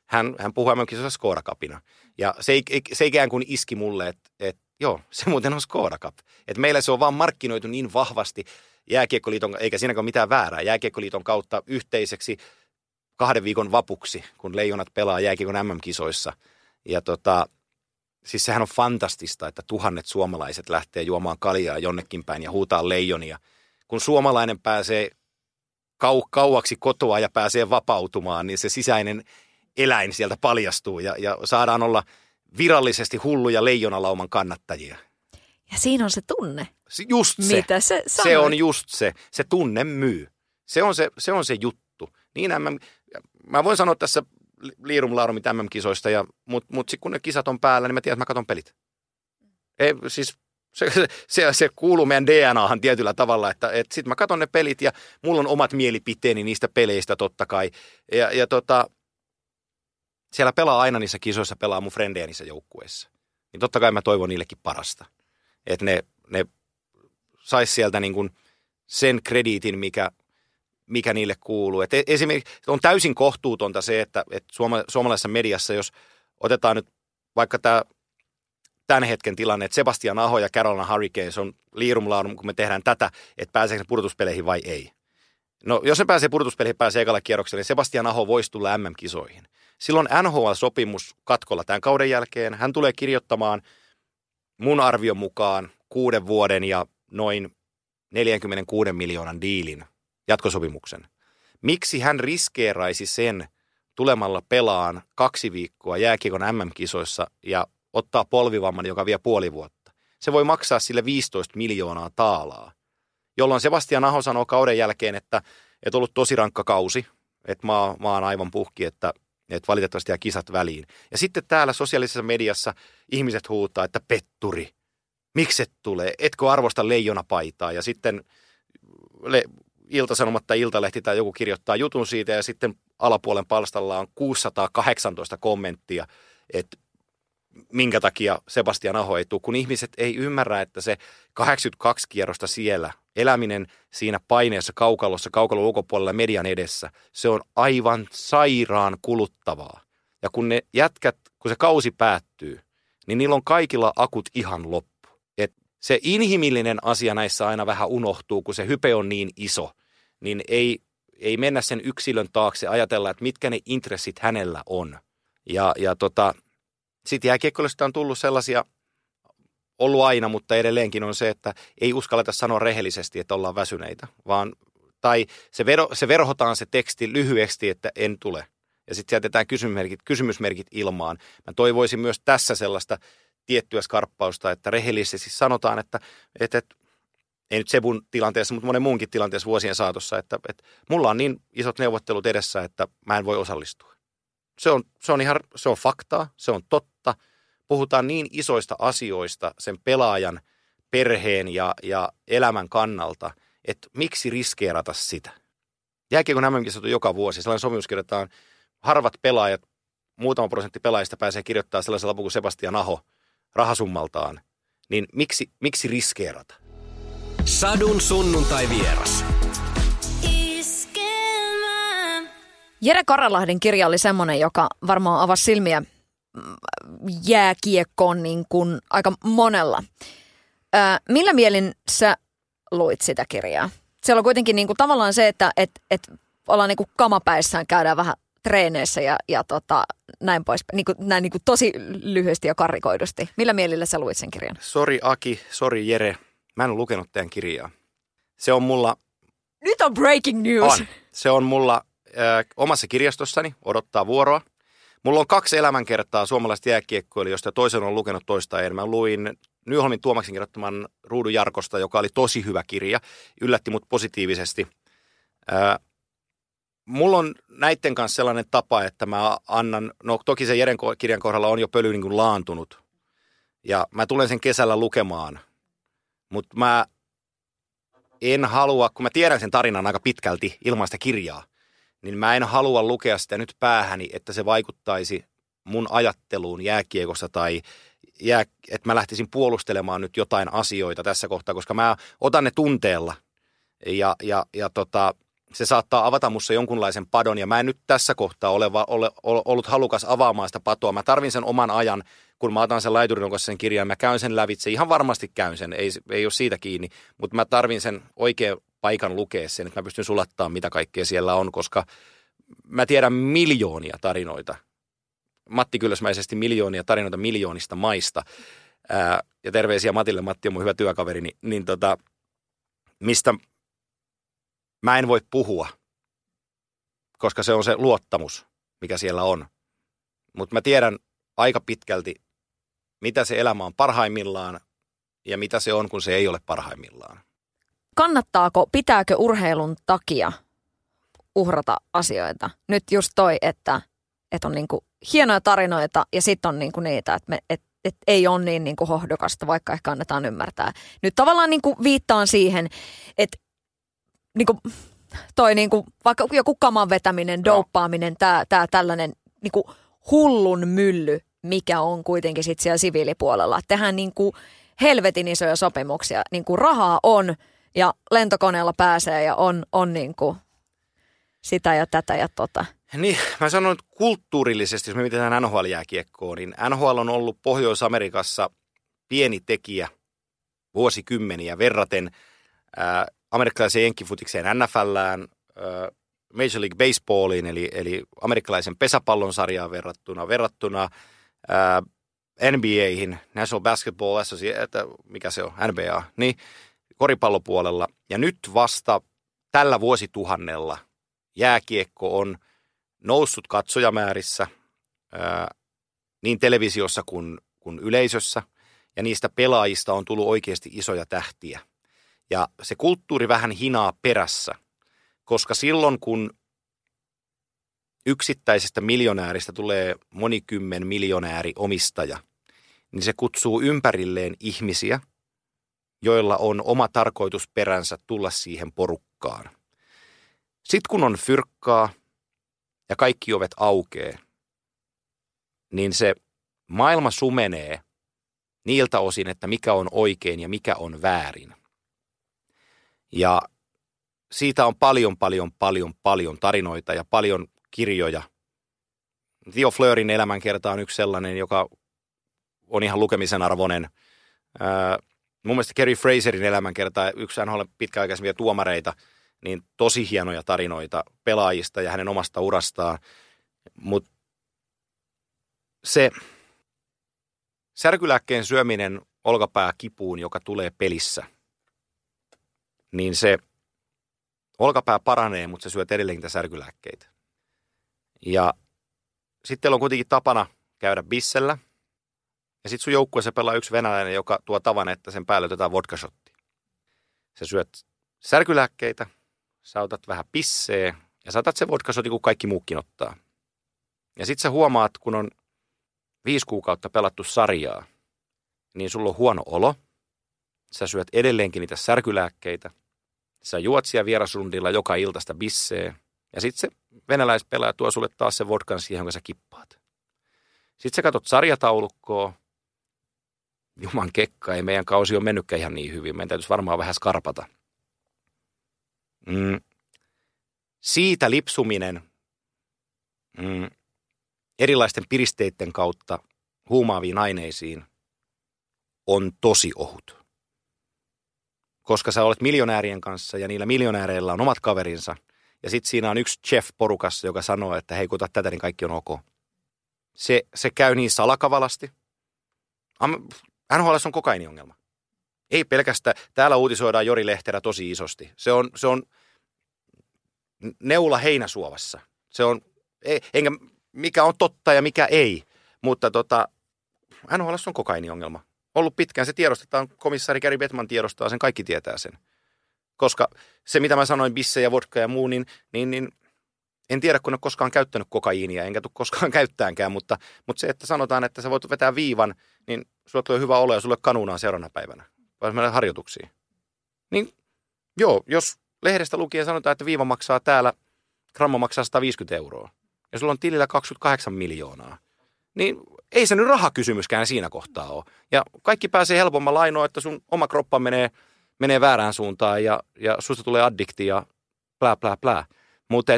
Hän, hän puhui MM-kisoissa Skoda Cupina. Ja se, se ikään kuin iski mulle, että, että Joo, se muuten on Skoda Cup. Et meillä se on vaan markkinoitu niin vahvasti Jääkiekkoliiton, eikä siinäkään mitään väärää, Jääkiekkoliiton kautta yhteiseksi kahden viikon vapuksi, kun leijonat pelaa jääkiekon MM-kisoissa. Ja tota, siis sehän on fantastista, että tuhannet suomalaiset lähtee juomaan kaljaa jonnekin päin ja huutaa leijonia. Kun suomalainen pääsee kau- kauaksi kotoa ja pääsee vapautumaan, niin se sisäinen eläin sieltä paljastuu ja, ja saadaan olla – virallisesti hulluja leijonalauman kannattajia. Ja siinä on se tunne. Just se. Mitä se Se on just se. Se tunne myy. Se on se, se, on se juttu. Niin MM, mä voin sanoa tässä liirum laarumit MM-kisoista, ja, mutta mut kun ne kisat on päällä, niin mä tiedän, että mä katson pelit. Ei, siis se, se, se kuuluu meidän DNAhan tietyllä tavalla, että, että sitten mä katson ne pelit ja mulla on omat mielipiteeni niistä peleistä totta kai. Ja, ja tota, siellä pelaa aina niissä kisoissa, pelaa mun frendejä niissä joukkueissa. Niin totta kai mä toivon niillekin parasta. Että ne, ne sais sieltä niin kuin sen krediitin, mikä, mikä niille kuuluu. Et esimerkiksi on täysin kohtuutonta se, että, että suoma, suomalaisessa mediassa, jos otetaan nyt vaikka tämä tämän hetken tilanne, että Sebastian Aho ja Carolina Hurricanes on liirumlaarum, kun me tehdään tätä, että pääseekö se pudotuspeleihin vai ei. No jos se pääsee pudotuspeleihin, pääsee ekalle kierrokselle, niin Sebastian Aho voisi tulla MM-kisoihin. Silloin NHL-sopimus katkolla tämän kauden jälkeen. Hän tulee kirjoittamaan mun arvion mukaan kuuden vuoden ja noin 46 miljoonan diilin jatkosopimuksen. Miksi hän riskeeraisi sen tulemalla pelaan kaksi viikkoa jääkiekon MM-kisoissa ja ottaa polvivamman, joka vie puoli vuotta? Se voi maksaa sille 15 miljoonaa taalaa, jolloin Sebastian Aho sanoo kauden jälkeen, että, että ollut tosi rankka kausi, että mä, mä oon aivan puhki, että, että valitettavasti jää kisat väliin. Ja sitten täällä sosiaalisessa mediassa ihmiset huutaa, että petturi, mikset tulee, etkö arvosta leijonapaitaa. Ja sitten le, Ilta-Sanomat tai Iltalehti tai joku kirjoittaa jutun siitä ja sitten alapuolen palstalla on 618 kommenttia, että minkä takia Sebastian Aho ei tule, kun ihmiset ei ymmärrä, että se 82 kierrosta siellä, eläminen siinä paineessa kaukalossa, kaukalon ulkopuolella median edessä, se on aivan sairaan kuluttavaa. Ja kun ne jätkät, kun se kausi päättyy, niin niillä on kaikilla akut ihan loppu. Et se inhimillinen asia näissä aina vähän unohtuu, kun se hype on niin iso, niin ei, ei mennä sen yksilön taakse ajatella, että mitkä ne intressit hänellä on. Ja, ja tota, sitten jääkiekkoilusta on tullut sellaisia, ollut aina, mutta edelleenkin on se, että ei uskalleta sanoa rehellisesti, että ollaan väsyneitä, vaan tai se, vero, se verhotaan se teksti lyhyesti, että en tule. Ja sitten jätetään kysymysmerkit, kysymysmerkit ilmaan. Mä toivoisin myös tässä sellaista tiettyä skarppausta, että rehellisesti sanotaan, että, että, että ei nyt Sebun tilanteessa, mutta monen muunkin tilanteessa vuosien saatossa, että, että mulla on niin isot neuvottelut edessä, että mä en voi osallistua. Se on, se on ihan, se on faktaa, se on totta. Puhutaan niin isoista asioista sen pelaajan, perheen ja, ja elämän kannalta, että miksi riskeerata sitä? Jääkiekon mm on joka vuosi. Sellainen sopimus kirjoitetaan, harvat pelaajat, muutama prosentti pelaajista pääsee kirjoittamaan sellaisella kuin Sebastian Aho rahasummaltaan. Niin miksi, miksi riskeerata? Sadun sunnuntai vieras. Jere Karalahden kirja oli semmoinen, joka varmaan avasi silmiä jääkiekkoon niin kuin aika monella. Ö, millä mielin sä luit sitä kirjaa? Siellä on kuitenkin niin kuin tavallaan se, että et, et ollaan niin kuin kamapäissään, käydään vähän treeneissä ja, ja tota, näin pois, niin kuin, näin niin kuin tosi lyhyesti ja karrikoidusti. Millä mielillä sä luit sen kirjan? Sori Aki, sori Jere, mä en ole lukenut tämän kirjaa. Se on mulla... Nyt on breaking news! On. Se on mulla äh, omassa kirjastossani odottaa vuoroa. Mulla on kaksi elämänkertaa suomalaista jääkiekkoilijoista, toisen on lukenut toista en. Mä luin Nyholmin Tuomaksen kirjoittaman Ruudun Jarkosta, joka oli tosi hyvä kirja, yllätti mut positiivisesti. Äh, mulla on näiden kanssa sellainen tapa, että mä annan, no toki se Jeren kirjan kohdalla on jo pöly niin kuin laantunut, ja mä tulen sen kesällä lukemaan, mutta mä en halua, kun mä tiedän sen tarinan aika pitkälti ilmaista kirjaa, niin mä en halua lukea sitä nyt päähäni, että se vaikuttaisi mun ajatteluun jääkiekossa tai jää, että mä lähtisin puolustelemaan nyt jotain asioita tässä kohtaa, koska mä otan ne tunteella. Ja, ja, ja tota, se saattaa avata mussa jonkunlaisen padon ja mä en nyt tässä kohtaa ole, ole, ole ollut halukas avaamaan sitä patoa. Mä tarvin sen oman ajan, kun mä otan sen laiturin kanssa sen kirjan, mä käyn sen lävitse, ihan varmasti käyn sen, ei, ei ole siitä kiinni, mutta mä tarvin sen oikein paikan lukea sen, että mä pystyn sulattaa mitä kaikkea siellä on, koska mä tiedän miljoonia tarinoita, Matti Kyllösmäisesti miljoonia tarinoita miljoonista maista, ää, ja terveisiä Matille, Matti on mun hyvä työkaveri, niin, niin tota, mistä mä en voi puhua, koska se on se luottamus, mikä siellä on. Mutta mä tiedän aika pitkälti, mitä se elämä on parhaimmillaan ja mitä se on, kun se ei ole parhaimmillaan kannattaako, pitääkö urheilun takia uhrata asioita? Nyt just toi, että, että on niinku hienoja tarinoita ja sitten on niinku niitä, että me, et, et ei ole niin niinku hohdokasta, vaikka ehkä annetaan ymmärtää. Nyt tavallaan niinku viittaan siihen, että niinku toi niinku, vaikka joku kaman vetäminen, douppaaminen, tää, tää tällainen niinku hullun mylly, mikä on kuitenkin sitten siellä siviilipuolella. Tehdään niinku helvetin isoja sopimuksia. Niinku rahaa on, ja lentokoneella pääsee ja on, on niin kuin sitä ja tätä ja tota. Niin, mä sanon, että kulttuurillisesti, jos me mietitään NHL-jääkiekkoon, niin NHL on ollut Pohjois-Amerikassa pieni tekijä vuosikymmeniä verraten äh, amerikkalaiseen jenkkifutikseen NFLään, äh, Major League Baseballiin, eli, eli amerikkalaisen pesäpallon sarjaan verrattuna, verrattuna äh, NBAihin, National Basketball Association, mikä se on, NBA, niin koripallopuolella. Ja nyt vasta tällä vuosituhannella jääkiekko on noussut katsojamäärissä ää, niin televisiossa kuin, kuin yleisössä. Ja niistä pelaajista on tullut oikeasti isoja tähtiä. Ja se kulttuuri vähän hinaa perässä, koska silloin kun yksittäisestä miljonääristä tulee monikymmen miljonääri omistaja, niin se kutsuu ympärilleen ihmisiä, joilla on oma tarkoitusperänsä tulla siihen porukkaan. Sitten kun on fyrkkaa ja kaikki ovet aukee, niin se maailma sumenee niiltä osin, että mikä on oikein ja mikä on väärin. Ja siitä on paljon, paljon, paljon, paljon tarinoita ja paljon kirjoja. Theo Fleurin elämänkerta on yksi sellainen, joka on ihan lukemisen arvoinen. Ää, mun mielestä Kerry Fraserin elämänkerta, yksi NHL pitkäaikaisempia tuomareita, niin tosi hienoja tarinoita pelaajista ja hänen omasta urastaan. Mutta se särkylääkkeen syöminen olkapää kipuun, joka tulee pelissä, niin se olkapää paranee, mutta se syöt edelleenkin niitä särkylääkkeitä. Ja sitten on kuitenkin tapana käydä bissellä. Ja sitten sun joukkueessa pelaa yksi venäläinen, joka tuo tavan, että sen päälle otetaan vodkashotti. Sä syöt särkylääkkeitä, sä otat vähän pisseä ja saatat sen vodkashotti, kun kaikki muukin ottaa. Ja sitten sä huomaat, kun on viisi kuukautta pelattu sarjaa, niin sulla on huono olo. Sä syöt edelleenkin niitä särkylääkkeitä. Sä juot siellä vierasrundilla joka iltasta bissee. Ja sitten se venäläispelaaja tuo sulle taas se vodkan siihen, jonka sä kippaat. Sitten sä katsot sarjataulukkoa. Juman kekka, ei meidän kausi on mennytkään ihan niin hyvin. Meidän täytyisi varmaan vähän skarpata. Mm. Siitä lipsuminen mm, erilaisten piristeiden kautta huumaaviin aineisiin on tosi ohut. Koska sä olet miljonäärien kanssa ja niillä miljonääreillä on omat kaverinsa – ja sitten siinä on yksi chef porukassa, joka sanoo, että hei, kun tätä, niin kaikki on ok. Se, se käy niin salakavalasti. NHL on kokainiongelma. Ei pelkästään, täällä uutisoidaan Jori Lehterä tosi isosti. Se on, se on neula heinäsuovassa. Se on, ei, enkä, mikä on totta ja mikä ei. Mutta tota, NHL on kokainiongelma. Ollut pitkään, se tiedostetaan, komissaari Gary Bettman tiedostaa sen, kaikki tietää sen. Koska se, mitä mä sanoin, bisse ja vodka ja muu, niin, niin, niin en tiedä, kun en ole koskaan käyttänyt kokaiinia, enkä tule koskaan käyttäänkään, mutta, mutta se, että sanotaan, että sä voit vetää viivan, niin sulla tulee hyvä olo ja sulle kanuunaan seuraavana päivänä. Vai mennä harjoituksiin. Niin joo, jos lehdestä lukien sanotaan, että viiva maksaa täällä, gramma maksaa 150 euroa, ja sulla on tilillä 28 miljoonaa, niin ei se nyt rahakysymyskään siinä kohtaa ole. Ja kaikki pääsee helpommalla ainoa, että sun oma kroppa menee – menee väärään suuntaan ja, ja susta tulee addikti ja plää, plää, plää. Mutta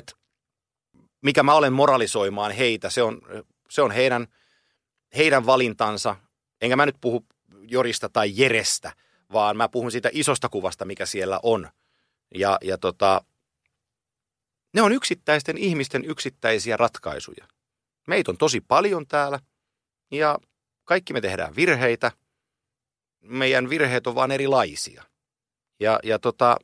mikä mä olen moralisoimaan heitä, se on, se on heidän, heidän valintansa. Enkä mä nyt puhu Jorista tai Jerestä, vaan mä puhun siitä isosta kuvasta, mikä siellä on. Ja, ja tota, ne on yksittäisten ihmisten yksittäisiä ratkaisuja. Meitä on tosi paljon täällä ja kaikki me tehdään virheitä. Meidän virheet on vaan erilaisia. Ja, ja tota,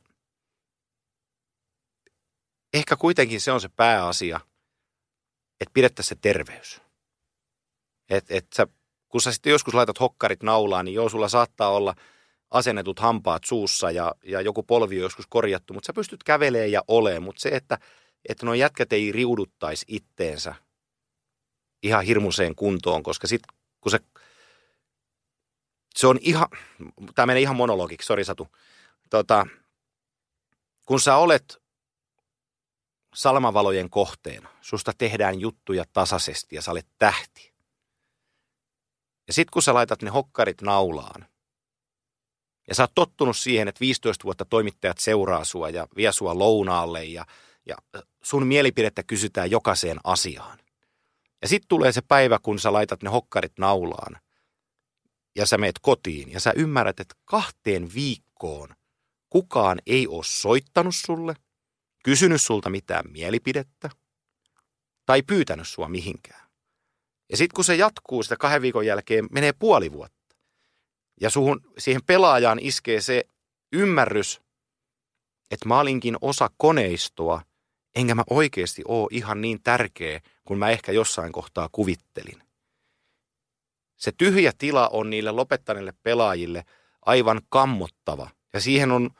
ehkä kuitenkin se on se pääasia, että pidettäisiin se terveys. Et, et sä, kun sä sitten joskus laitat hokkarit naulaan, niin joo, sulla saattaa olla asennetut hampaat suussa ja, ja joku polvi on joskus korjattu, mutta sä pystyt kävelemään ja olemaan. Mutta se, että, että nuo jätkät ei riuduttaisi itteensä ihan hirmuseen kuntoon, koska sitten kun se, se on ihan, tämä menee ihan monologiksi, sori Satu, tota, kun sä olet salmavalojen kohteena, susta tehdään juttuja tasaisesti ja sä olet tähti. Ja sit kun sä laitat ne hokkarit naulaan, ja sä oot tottunut siihen, että 15 vuotta toimittajat seuraa sua ja vie sua lounaalle ja, ja sun mielipidettä kysytään jokaiseen asiaan. Ja sitten tulee se päivä, kun sä laitat ne hokkarit naulaan ja sä meet kotiin ja sä ymmärrät, että kahteen viikkoon – kukaan ei ole soittanut sulle, kysynyt sulta mitään mielipidettä tai pyytänyt sua mihinkään. Ja sitten kun se jatkuu sitä kahden viikon jälkeen, menee puoli vuotta. Ja suhun, siihen pelaajaan iskee se ymmärrys, että mä olinkin osa koneistoa, enkä mä oikeasti ole ihan niin tärkeä, kun mä ehkä jossain kohtaa kuvittelin. Se tyhjä tila on niille lopettaneille pelaajille aivan kammottava. Ja siihen on,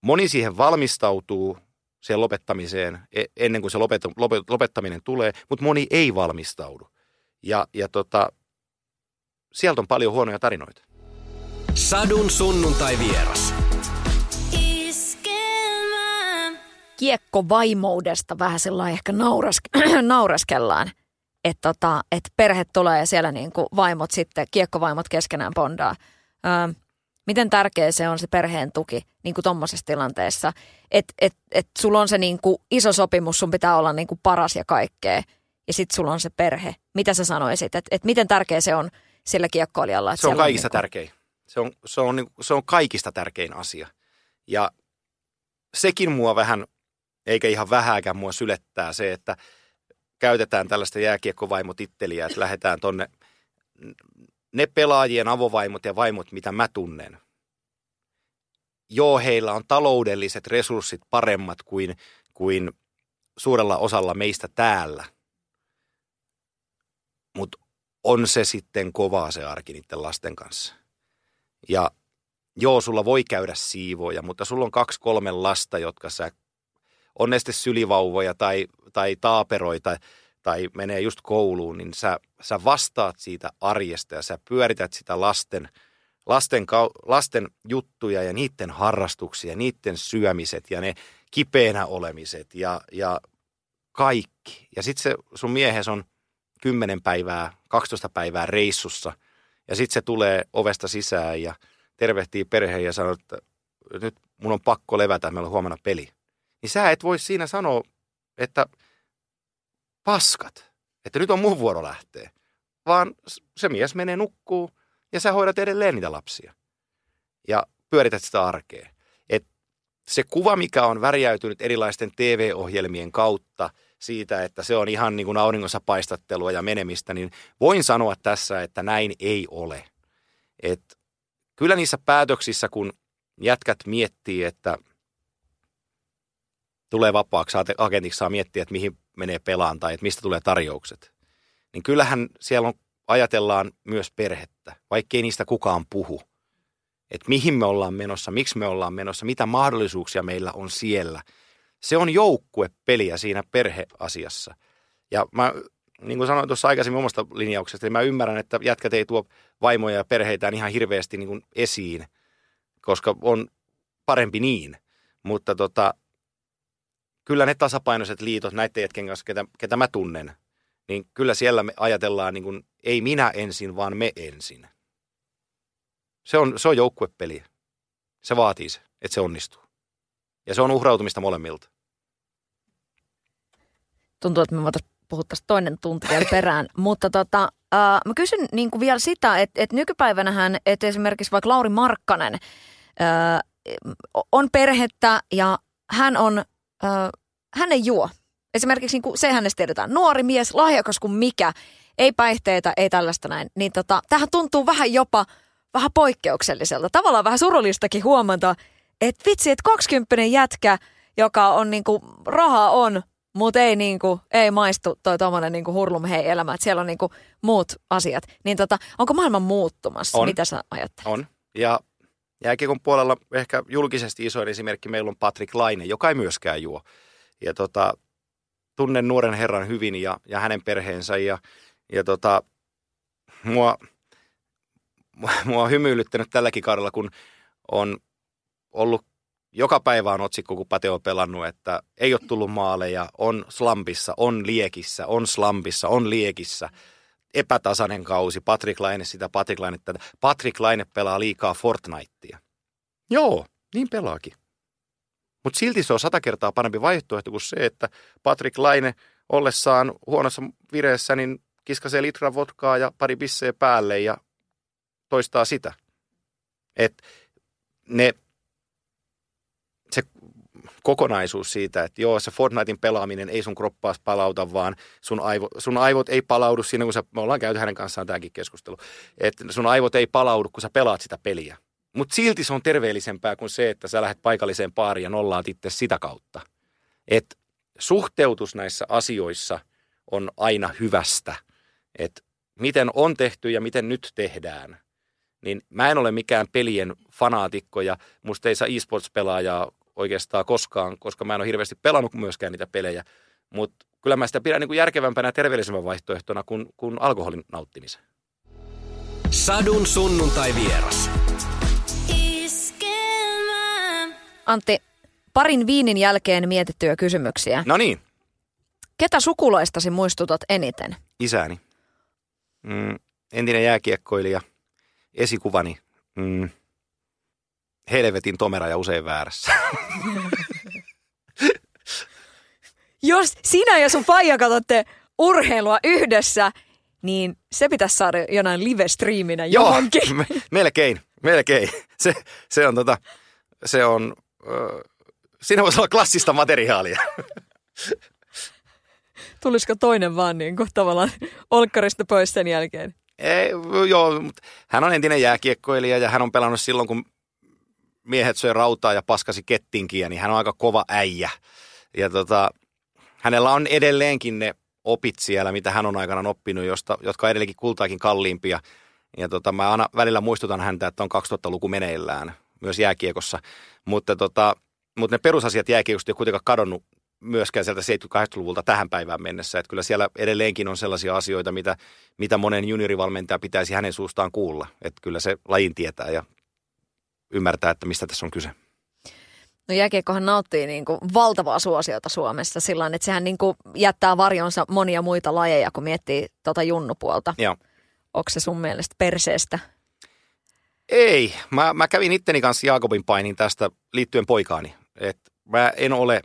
moni siihen valmistautuu siihen lopettamiseen e- ennen kuin se lopet, lopet, lopettaminen tulee, mutta moni ei valmistaudu. Ja, ja tota, sieltä on paljon huonoja tarinoita. Sadun sunnuntai vieras. Kiekkovaimoudesta vähän sellainen ehkä nauraske- naureskellaan. Että tota, et perhe tulee ja siellä niinku vaimot sitten, kiekkovaimot keskenään bondaa. Öö, miten tärkeä se on se perheen tuki niin kuin tuommoisessa tilanteessa. Että et, et sulla on se niin kuin iso sopimus, sun pitää olla niin kuin paras ja kaikkea. Ja sitten sulla on se perhe. Mitä sä sanoisit, että et miten tärkeä se on sillä kiekkoilijalla? Se on kaikista on niin tärkein. Se on, se, on, niin- se on kaikista tärkein asia. Ja sekin mua vähän, eikä ihan vähääkään mua sylettää se, että käytetään tällaista jääkiekkovaimotitteliä, että lähdetään tonne ne pelaajien avovaimot ja vaimot, mitä mä tunnen. Joo, heillä on taloudelliset resurssit paremmat kuin, kuin suurella osalla meistä täällä. Mutta on se sitten kovaa se arki niiden lasten kanssa. Ja joo, sulla voi käydä siivoja, mutta sulla on kaksi kolme lasta, jotka sä, on ne sitten sylivauvoja tai, tai taaperoita tai menee just kouluun, niin sä, sä vastaat siitä arjesta ja sä pyörität sitä lasten, lasten, lasten juttuja ja niiden harrastuksia, niiden syömiset ja ne kipeänä olemiset ja, ja kaikki. Ja sitten se sun miehes on 10 päivää, 12 päivää reissussa ja sitten se tulee ovesta sisään ja tervehtii perheen ja sanoo, että nyt mun on pakko levätä, meillä on huomenna peli. Niin sä et voi siinä sanoa, että paskat, että nyt on mun vuoro lähteä. Vaan se mies menee nukkuu ja sä hoidat edelleen niitä lapsia. Ja pyörität sitä arkea. Et se kuva, mikä on värjäytynyt erilaisten TV-ohjelmien kautta siitä, että se on ihan niin kuin auringossa paistattelua ja menemistä, niin voin sanoa tässä, että näin ei ole. Et kyllä niissä päätöksissä, kun jätkät miettii, että tulee vapaaksi agentiksi, saa miettiä, että mihin menee pelaan tai että mistä tulee tarjoukset. Niin kyllähän siellä on, ajatellaan myös perhettä, vaikkei niistä kukaan puhu. Että mihin me ollaan menossa, miksi me ollaan menossa, mitä mahdollisuuksia meillä on siellä. Se on joukkuepeliä siinä perheasiassa. Ja mä, niin kuin sanoin tuossa aikaisemmin omasta linjauksesta, niin mä ymmärrän, että jätkät ei tuo vaimoja ja perheitään ihan hirveästi niin kuin esiin, koska on parempi niin. Mutta tota, kyllä ne tasapainoiset liitot näiden jätkien kanssa, ketä, ketä mä tunnen, niin kyllä siellä me ajatellaan niin kuin, ei minä ensin, vaan me ensin. Se on, se on joukkuepeli. Se vaatii se, että se onnistuu. Ja se on uhrautumista molemmilta. Tuntuu, että me voitaisiin puhua toinen tunti vielä perään. Mutta tota, äh, mä kysyn niin kuin vielä sitä, että, että nykypäivänähän, että esimerkiksi vaikka Lauri Markkanen äh, on perhettä ja hän on ö, hän ei juo. Esimerkiksi niin kuin se hänestä tiedetään. Nuori mies, lahjakas kuin mikä, ei päihteitä, ei tällaista näin. Niin tota, tähän tuntuu vähän jopa vähän poikkeukselliselta. Tavallaan vähän surullistakin huomata, että vitsi, että 20 jätkä, joka on niin kuin, rahaa on, mutta ei, niin kuin, ei maistu toi tommonen niin hurlum hei elämä, että siellä on niin kuin, muut asiat. Niin tota, onko maailma muuttumassa? On. Mitä sä ajattelet? On. Ja Jääkiekon puolella ehkä julkisesti isoin esimerkki meillä on Patrick Laine, joka ei myöskään juo. Ja tota, tunnen nuoren herran hyvin ja, ja hänen perheensä ja, ja tota, mua, mua on hymyilyttänyt tälläkin kaudella, kun on ollut joka päivä on otsikko, kun Pate on pelannut, että ei ole tullut maaleja, on slampissa, on liekissä, on slampissa, on liekissä – epätasainen kausi. Patrick Laine sitä, Patrick Laine tätä. Patrick Laine pelaa liikaa Fortnitea. Joo, niin pelaakin. Mutta silti se on sata kertaa parempi vaihtoehto kuin se, että Patrick Laine ollessaan huonossa vireessä, niin kiskasee litra vodkaa ja pari bisseä päälle ja toistaa sitä. Et ne, se kokonaisuus siitä, että joo, se Fortnitein pelaaminen ei sun kroppaas palauta, vaan sun, aivo, sun aivot ei palaudu siinä, kun sä, me ollaan käyty hänen kanssaan tämäkin keskustelu, että sun aivot ei palaudu, kun sä pelaat sitä peliä. Mutta silti se on terveellisempää kuin se, että sä lähdet paikalliseen paariin ja nollaat itse sitä kautta. Et suhteutus näissä asioissa on aina hyvästä. Että miten on tehty ja miten nyt tehdään. Niin mä en ole mikään pelien fanaatikko ja musta ei saa e-sports-pelaajaa oikeastaan koskaan, koska mä en ole hirveästi pelannut myöskään niitä pelejä. Mutta kyllä mä sitä pidän niin kuin järkevämpänä ja terveellisemmän vaihtoehtona kuin, kuin alkoholin nauttimisen. Sadun sunnuntai vieras. Antti, parin viinin jälkeen mietittyjä kysymyksiä. No niin, Ketä sukulaistasi muistutat eniten? isäni. Mm, entinen jääkiekkoilija, esikuvani. Mm, helvetin tomera ja usein väärässä. Jos sinä ja sun faija katsotte urheilua yhdessä, niin se pitäisi saada jonain live-striiminä johonkin. me, melkein, melkein. Se, se on tota, se on, ö, siinä voisi olla klassista materiaalia. Tulisiko toinen vaan niin kuin tavallaan olkkarista pois sen jälkeen? Ei, joo, mutta hän on entinen jääkiekkoilija ja hän on pelannut silloin, kun miehet söi rautaa ja paskasi kettinkiä, niin hän on aika kova äijä. Ja tota, hänellä on edelleenkin ne opit siellä, mitä hän on aikanaan oppinut, josta, jotka on edelleenkin kultaakin kalliimpia. Ja tota, mä aina välillä muistutan häntä, että on 2000-luku meneillään myös jääkiekossa. Mutta, tota, mutta ne perusasiat jääkiekosta ei kuitenkaan kadonnut myöskään sieltä 70-80-luvulta tähän päivään mennessä. Että kyllä siellä edelleenkin on sellaisia asioita, mitä, mitä monen juniorivalmentaja pitäisi hänen suustaan kuulla. Että kyllä se lajin tietää ja ymmärtää, että mistä tässä on kyse. No jääkiekkohan nauttii niin kuin valtavaa suosiota Suomessa sillä että sehän niin kuin jättää varjonsa monia muita lajeja, kun miettii tuota junnupuolta. Joo. Onko se sun mielestä perseestä? Ei, mä, mä kävin itteni kanssa Jaakobin painin tästä liittyen poikaani. Et mä en ole,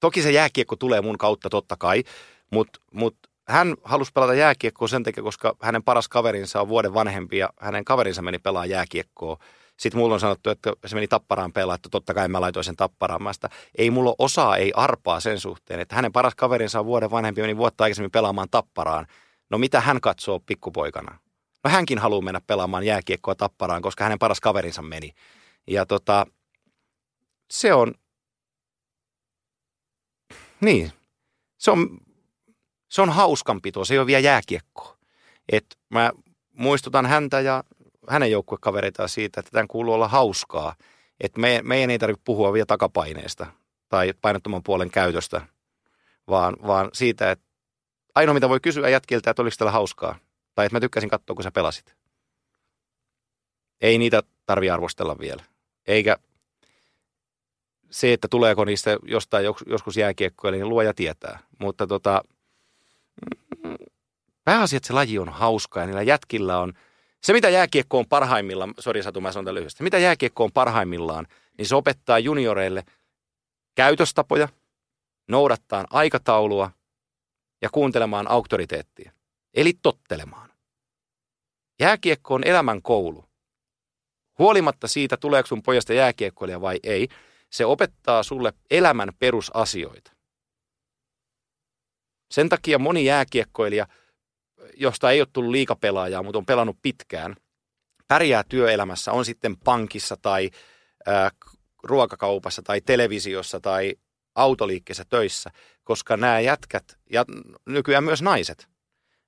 toki se jääkiekko tulee mun kautta totta kai, mutta mut hän halusi pelata jääkiekkoa sen takia, koska hänen paras kaverinsa on vuoden vanhempi ja hänen kaverinsa meni pelaamaan jääkiekkoa. Sitten mulla on sanottu, että se meni tapparaan pelaa, että totta kai mä laitoin sen tapparaan. Mä sitä, ei mulla osaa, ei arpaa sen suhteen, että hänen paras kaverinsa on vuoden vanhempi, meni vuotta aikaisemmin pelaamaan tapparaan. No mitä hän katsoo pikkupoikana? No hänkin haluaa mennä pelaamaan jääkiekkoa tapparaan, koska hänen paras kaverinsa meni. Ja tota, se on, niin, se on, se on hauskanpito, se ei ole vielä jääkiekkoa. Et mä muistutan häntä ja hänen joukkuekavereitaan siitä, että tämän kuuluu olla hauskaa. Että me, meidän ei tarvitse puhua vielä takapaineesta tai painottoman puolen käytöstä, vaan, vaan siitä, että ainoa mitä voi kysyä jätkiltä, että oliko hauskaa. Tai että mä tykkäsin katsoa, kun sä pelasit. Ei niitä tarvi arvostella vielä. Eikä se, että tuleeko niistä jostain joskus jääkiekkoille, niin luoja tietää. Mutta tota, pääasia, että se laji on hauska ja niillä jätkillä on, se mitä jääkiekko on parhaimmillaan, sori Satu, mä sanon lyhyesti, mitä jääkiekko on parhaimmillaan, niin se opettaa junioreille käytöstapoja, noudattaa aikataulua ja kuuntelemaan auktoriteettia, eli tottelemaan. Jääkiekko on elämän koulu. Huolimatta siitä, tuleeko sun pojasta jääkiekkoilija vai ei, se opettaa sulle elämän perusasioita. Sen takia moni jääkiekkoilija, josta ei ole tullut liikapelaajaa, mutta on pelannut pitkään, pärjää työelämässä, on sitten pankissa tai äh, ruokakaupassa tai televisiossa tai autoliikkeessä töissä, koska nämä jätkät ja nykyään myös naiset,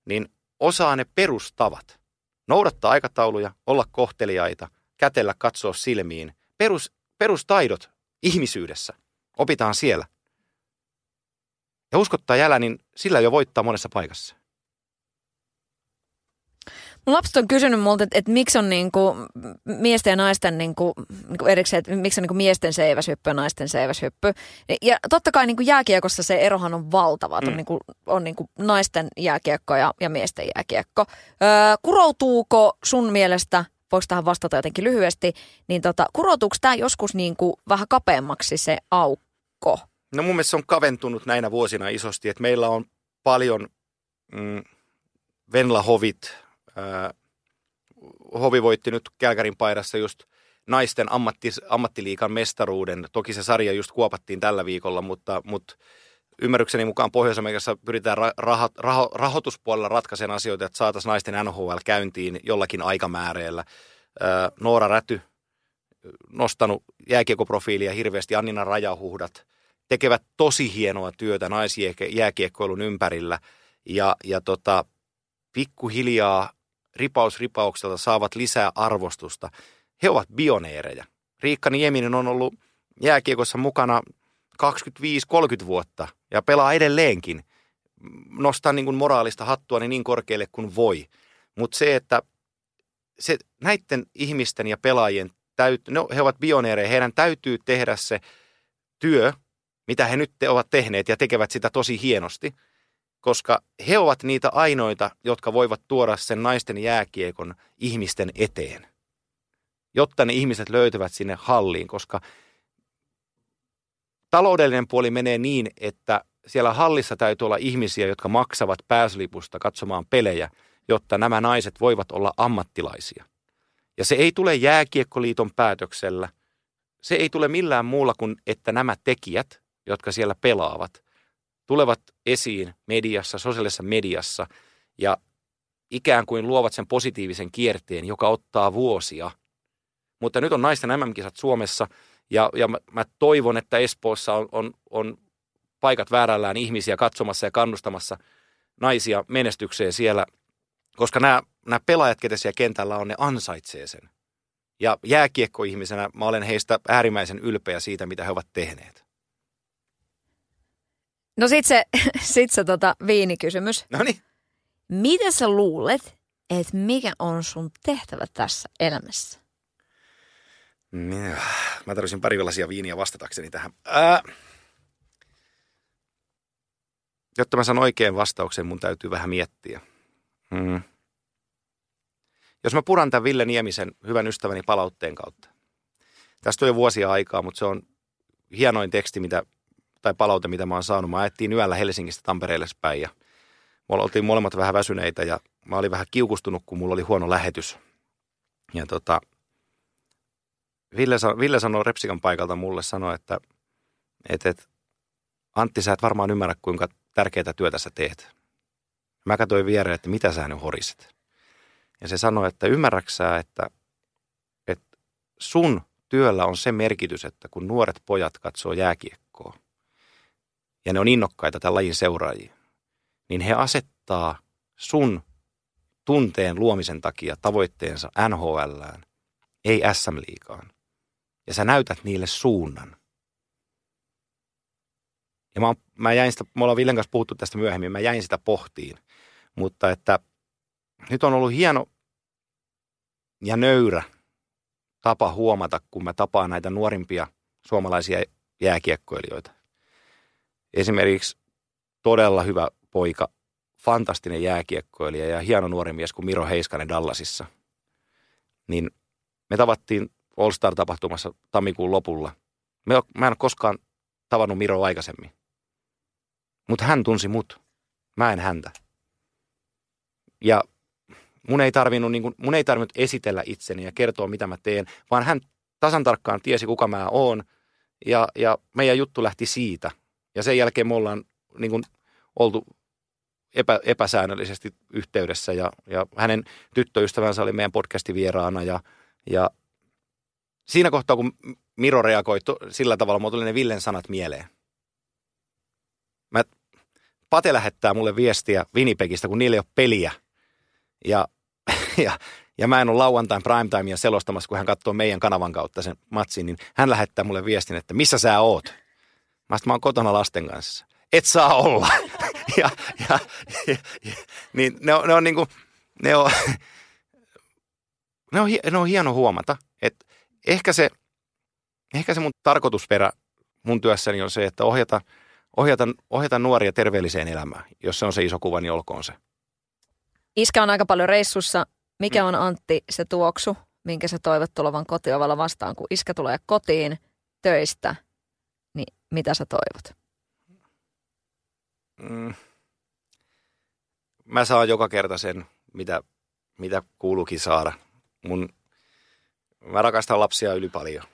niin osaa ne perustavat. Noudattaa aikatauluja, olla kohteliaita, kätellä, katsoa silmiin. Perus, perustaidot ihmisyydessä opitaan siellä. Ja uskottaa jälä, niin sillä jo voittaa monessa paikassa. Mun lapset on kysynyt multa, että, että miksi on niinku miesten ja naisten niinku, niinku erikseen, että miksi on niinku miesten seiväshyppy ja naisten seiväshyppy. Ja totta kai niinku jääkiekossa se erohan on valtava. Mm. On, niinku, on niinku naisten jääkiekko ja, ja miesten jääkiekko. Öö, kuroutuuko sun mielestä, voiko tähän vastata jotenkin lyhyesti, niin tota, kuroutuuko tämä joskus niinku vähän kapeammaksi se aukko? No mun mielestä se on kaventunut näinä vuosina isosti, että meillä on paljon mm, Venla Hovit, Äh, Hovi voitti nyt Kälkärin paidassa just naisten ammatti, ammattiliikan mestaruuden. Toki se sarja just kuopattiin tällä viikolla, mutta, mutta ymmärrykseni mukaan Pohjois-Amerikassa pyritään raho, raho, rahoituspuolella ratkaisemaan asioita, että saataisiin naisten NHL käyntiin jollakin aikamääreellä. Noora Räty, nostanut jääkiekoprofiilia hirveästi, Annina Rajahuhdat, tekevät tosi hienoa työtä naisjääkiekkoilun ympärillä. Ja, ja tota, pikkuhiljaa ripaus ripaukselta saavat lisää arvostusta. He ovat pioneereja. Riikka Nieminen on ollut jääkiekossa mukana 25-30 vuotta ja pelaa edelleenkin. Nostaa niin kuin moraalista hattua niin korkealle kuin voi. Mutta se, että se, näiden ihmisten ja pelaajien, täyt, no, he ovat pioneereja, heidän täytyy tehdä se työ, mitä he nyt ovat tehneet ja tekevät sitä tosi hienosti, koska he ovat niitä ainoita, jotka voivat tuoda sen naisten jääkiekon ihmisten eteen, jotta ne ihmiset löytävät sinne halliin, koska taloudellinen puoli menee niin, että siellä hallissa täytyy olla ihmisiä, jotka maksavat pääslipusta katsomaan pelejä, jotta nämä naiset voivat olla ammattilaisia. Ja se ei tule jääkiekkoliiton päätöksellä. Se ei tule millään muulla kuin, että nämä tekijät, jotka siellä pelaavat, tulevat esiin mediassa, sosiaalisessa mediassa ja ikään kuin luovat sen positiivisen kierteen, joka ottaa vuosia. Mutta nyt on naisten MM-kisat Suomessa ja, ja mä, mä toivon, että Espoossa on, on, on paikat väärällään ihmisiä katsomassa ja kannustamassa naisia menestykseen siellä, koska nämä, nämä pelaajat, ketä siellä kentällä on, ne ansaitsee sen. Ja jääkiekkoihmisenä mä olen heistä äärimmäisen ylpeä siitä, mitä he ovat tehneet. No sit se, sit se tota viinikysymys. No niin. Mitä sä luulet, että mikä on sun tehtävä tässä elämässä? Mä tarvitsin pari villaisia viiniä vastatakseni tähän. Ää, jotta mä saan oikein vastauksen, mun täytyy vähän miettiä. Hmm. Jos mä puran tämän Ville Niemisen hyvän ystäväni palautteen kautta. Tästä on jo vuosia aikaa, mutta se on hienoin teksti, mitä, tai palaute, mitä mä oon saanut. Mä ajettiin yöllä Helsingistä Tampereelle päin ja me oltiin molemmat vähän väsyneitä ja mä olin vähän kiukustunut, kun mulla oli huono lähetys. Ja tota, Ville, Ville sanoi Repsikan paikalta mulle, sanoi, että, että, että Antti, sä et varmaan ymmärrä, kuinka tärkeää työtä sä teet. Mä katsoin viereen, että mitä sä nyt horiset. Ja se sanoi, että ymmärräksää, että, että sun työllä on se merkitys, että kun nuoret pojat katsoo jääkiekkoa ja ne on innokkaita tämän lajin seuraajia, niin he asettaa sun tunteen luomisen takia tavoitteensa NHLään, ei SM-liigaan ja sä näytät niille suunnan. Ja mä, mä jäin sitä, me ollaan Villen kanssa puhuttu tästä myöhemmin, mä jäin sitä pohtiin. Mutta että nyt on ollut hieno ja nöyrä tapa huomata, kun mä tapaan näitä nuorimpia suomalaisia jääkiekkoilijoita. Esimerkiksi todella hyvä poika, fantastinen jääkiekkoilija ja hieno nuori mies kuin Miro Heiskanen Dallasissa. Niin me tavattiin All-Star-tapahtumassa tammikuun lopulla. Mä en ole koskaan tavannut Miro aikaisemmin. Mutta hän tunsi mut. Mä en häntä. Ja mun ei, tarvinnut, niin kun, mun ei tarvinnut esitellä itseni ja kertoa, mitä mä teen, vaan hän tasan tarkkaan tiesi, kuka mä oon. Ja, ja meidän juttu lähti siitä. Ja sen jälkeen me ollaan niin kun, oltu epä, epäsäännöllisesti yhteydessä. Ja, ja hänen tyttöystävänsä oli meidän podcastin vieraana ja, ja siinä kohtaa, kun Miro reagoi sillä tavalla, mulla tuli ne Villen sanat mieleen. Mä, Pate lähettää mulle viestiä Winnipegistä, kun niillä ei ole peliä. Ja, ja, ja mä en ole lauantain primetimea selostamassa, kun hän katsoo meidän kanavan kautta sen matsin, niin hän lähettää mulle viestin, että missä sä oot? Mä mä oon kotona lasten kanssa. Et saa olla. ja, ja, ja, ja, niin ne on, ne on niin kuin, ne on, ne on, ne on hieno huomata, että ehkä se, ehkä se mun tarkoitusperä mun työssäni on se, että ohjata, ohjata, ohjata nuoria terveelliseen elämään. Jos se on se iso kuva, niin olkoon se. Iskä on aika paljon reissussa. Mikä on Antti se tuoksu, minkä sä toivot tulevan kotiovalla vastaan, kun iskä tulee kotiin töistä, mitä sä toivot? Mm. Mä saan joka kerta sen, mitä, mitä kuuluukin saada. Mun mä rakastan lapsia yli paljon.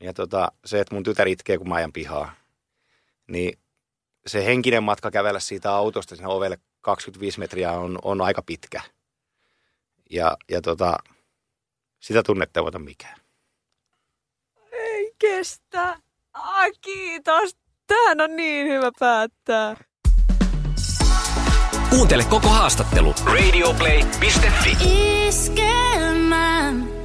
Ja tota, se, että mun tytär itkee, kun mä ajan pihaa, niin se henkinen matka kävellä siitä autosta sinne ovelle 25 metriä on, on aika pitkä. Ja, ja tota, sitä tunnetta ei mikään. Ei kestä. Ah, kiitos. Tähän on niin hyvä päättää. Kuuntele koko haastattelu radioplay.fi. Iskelä.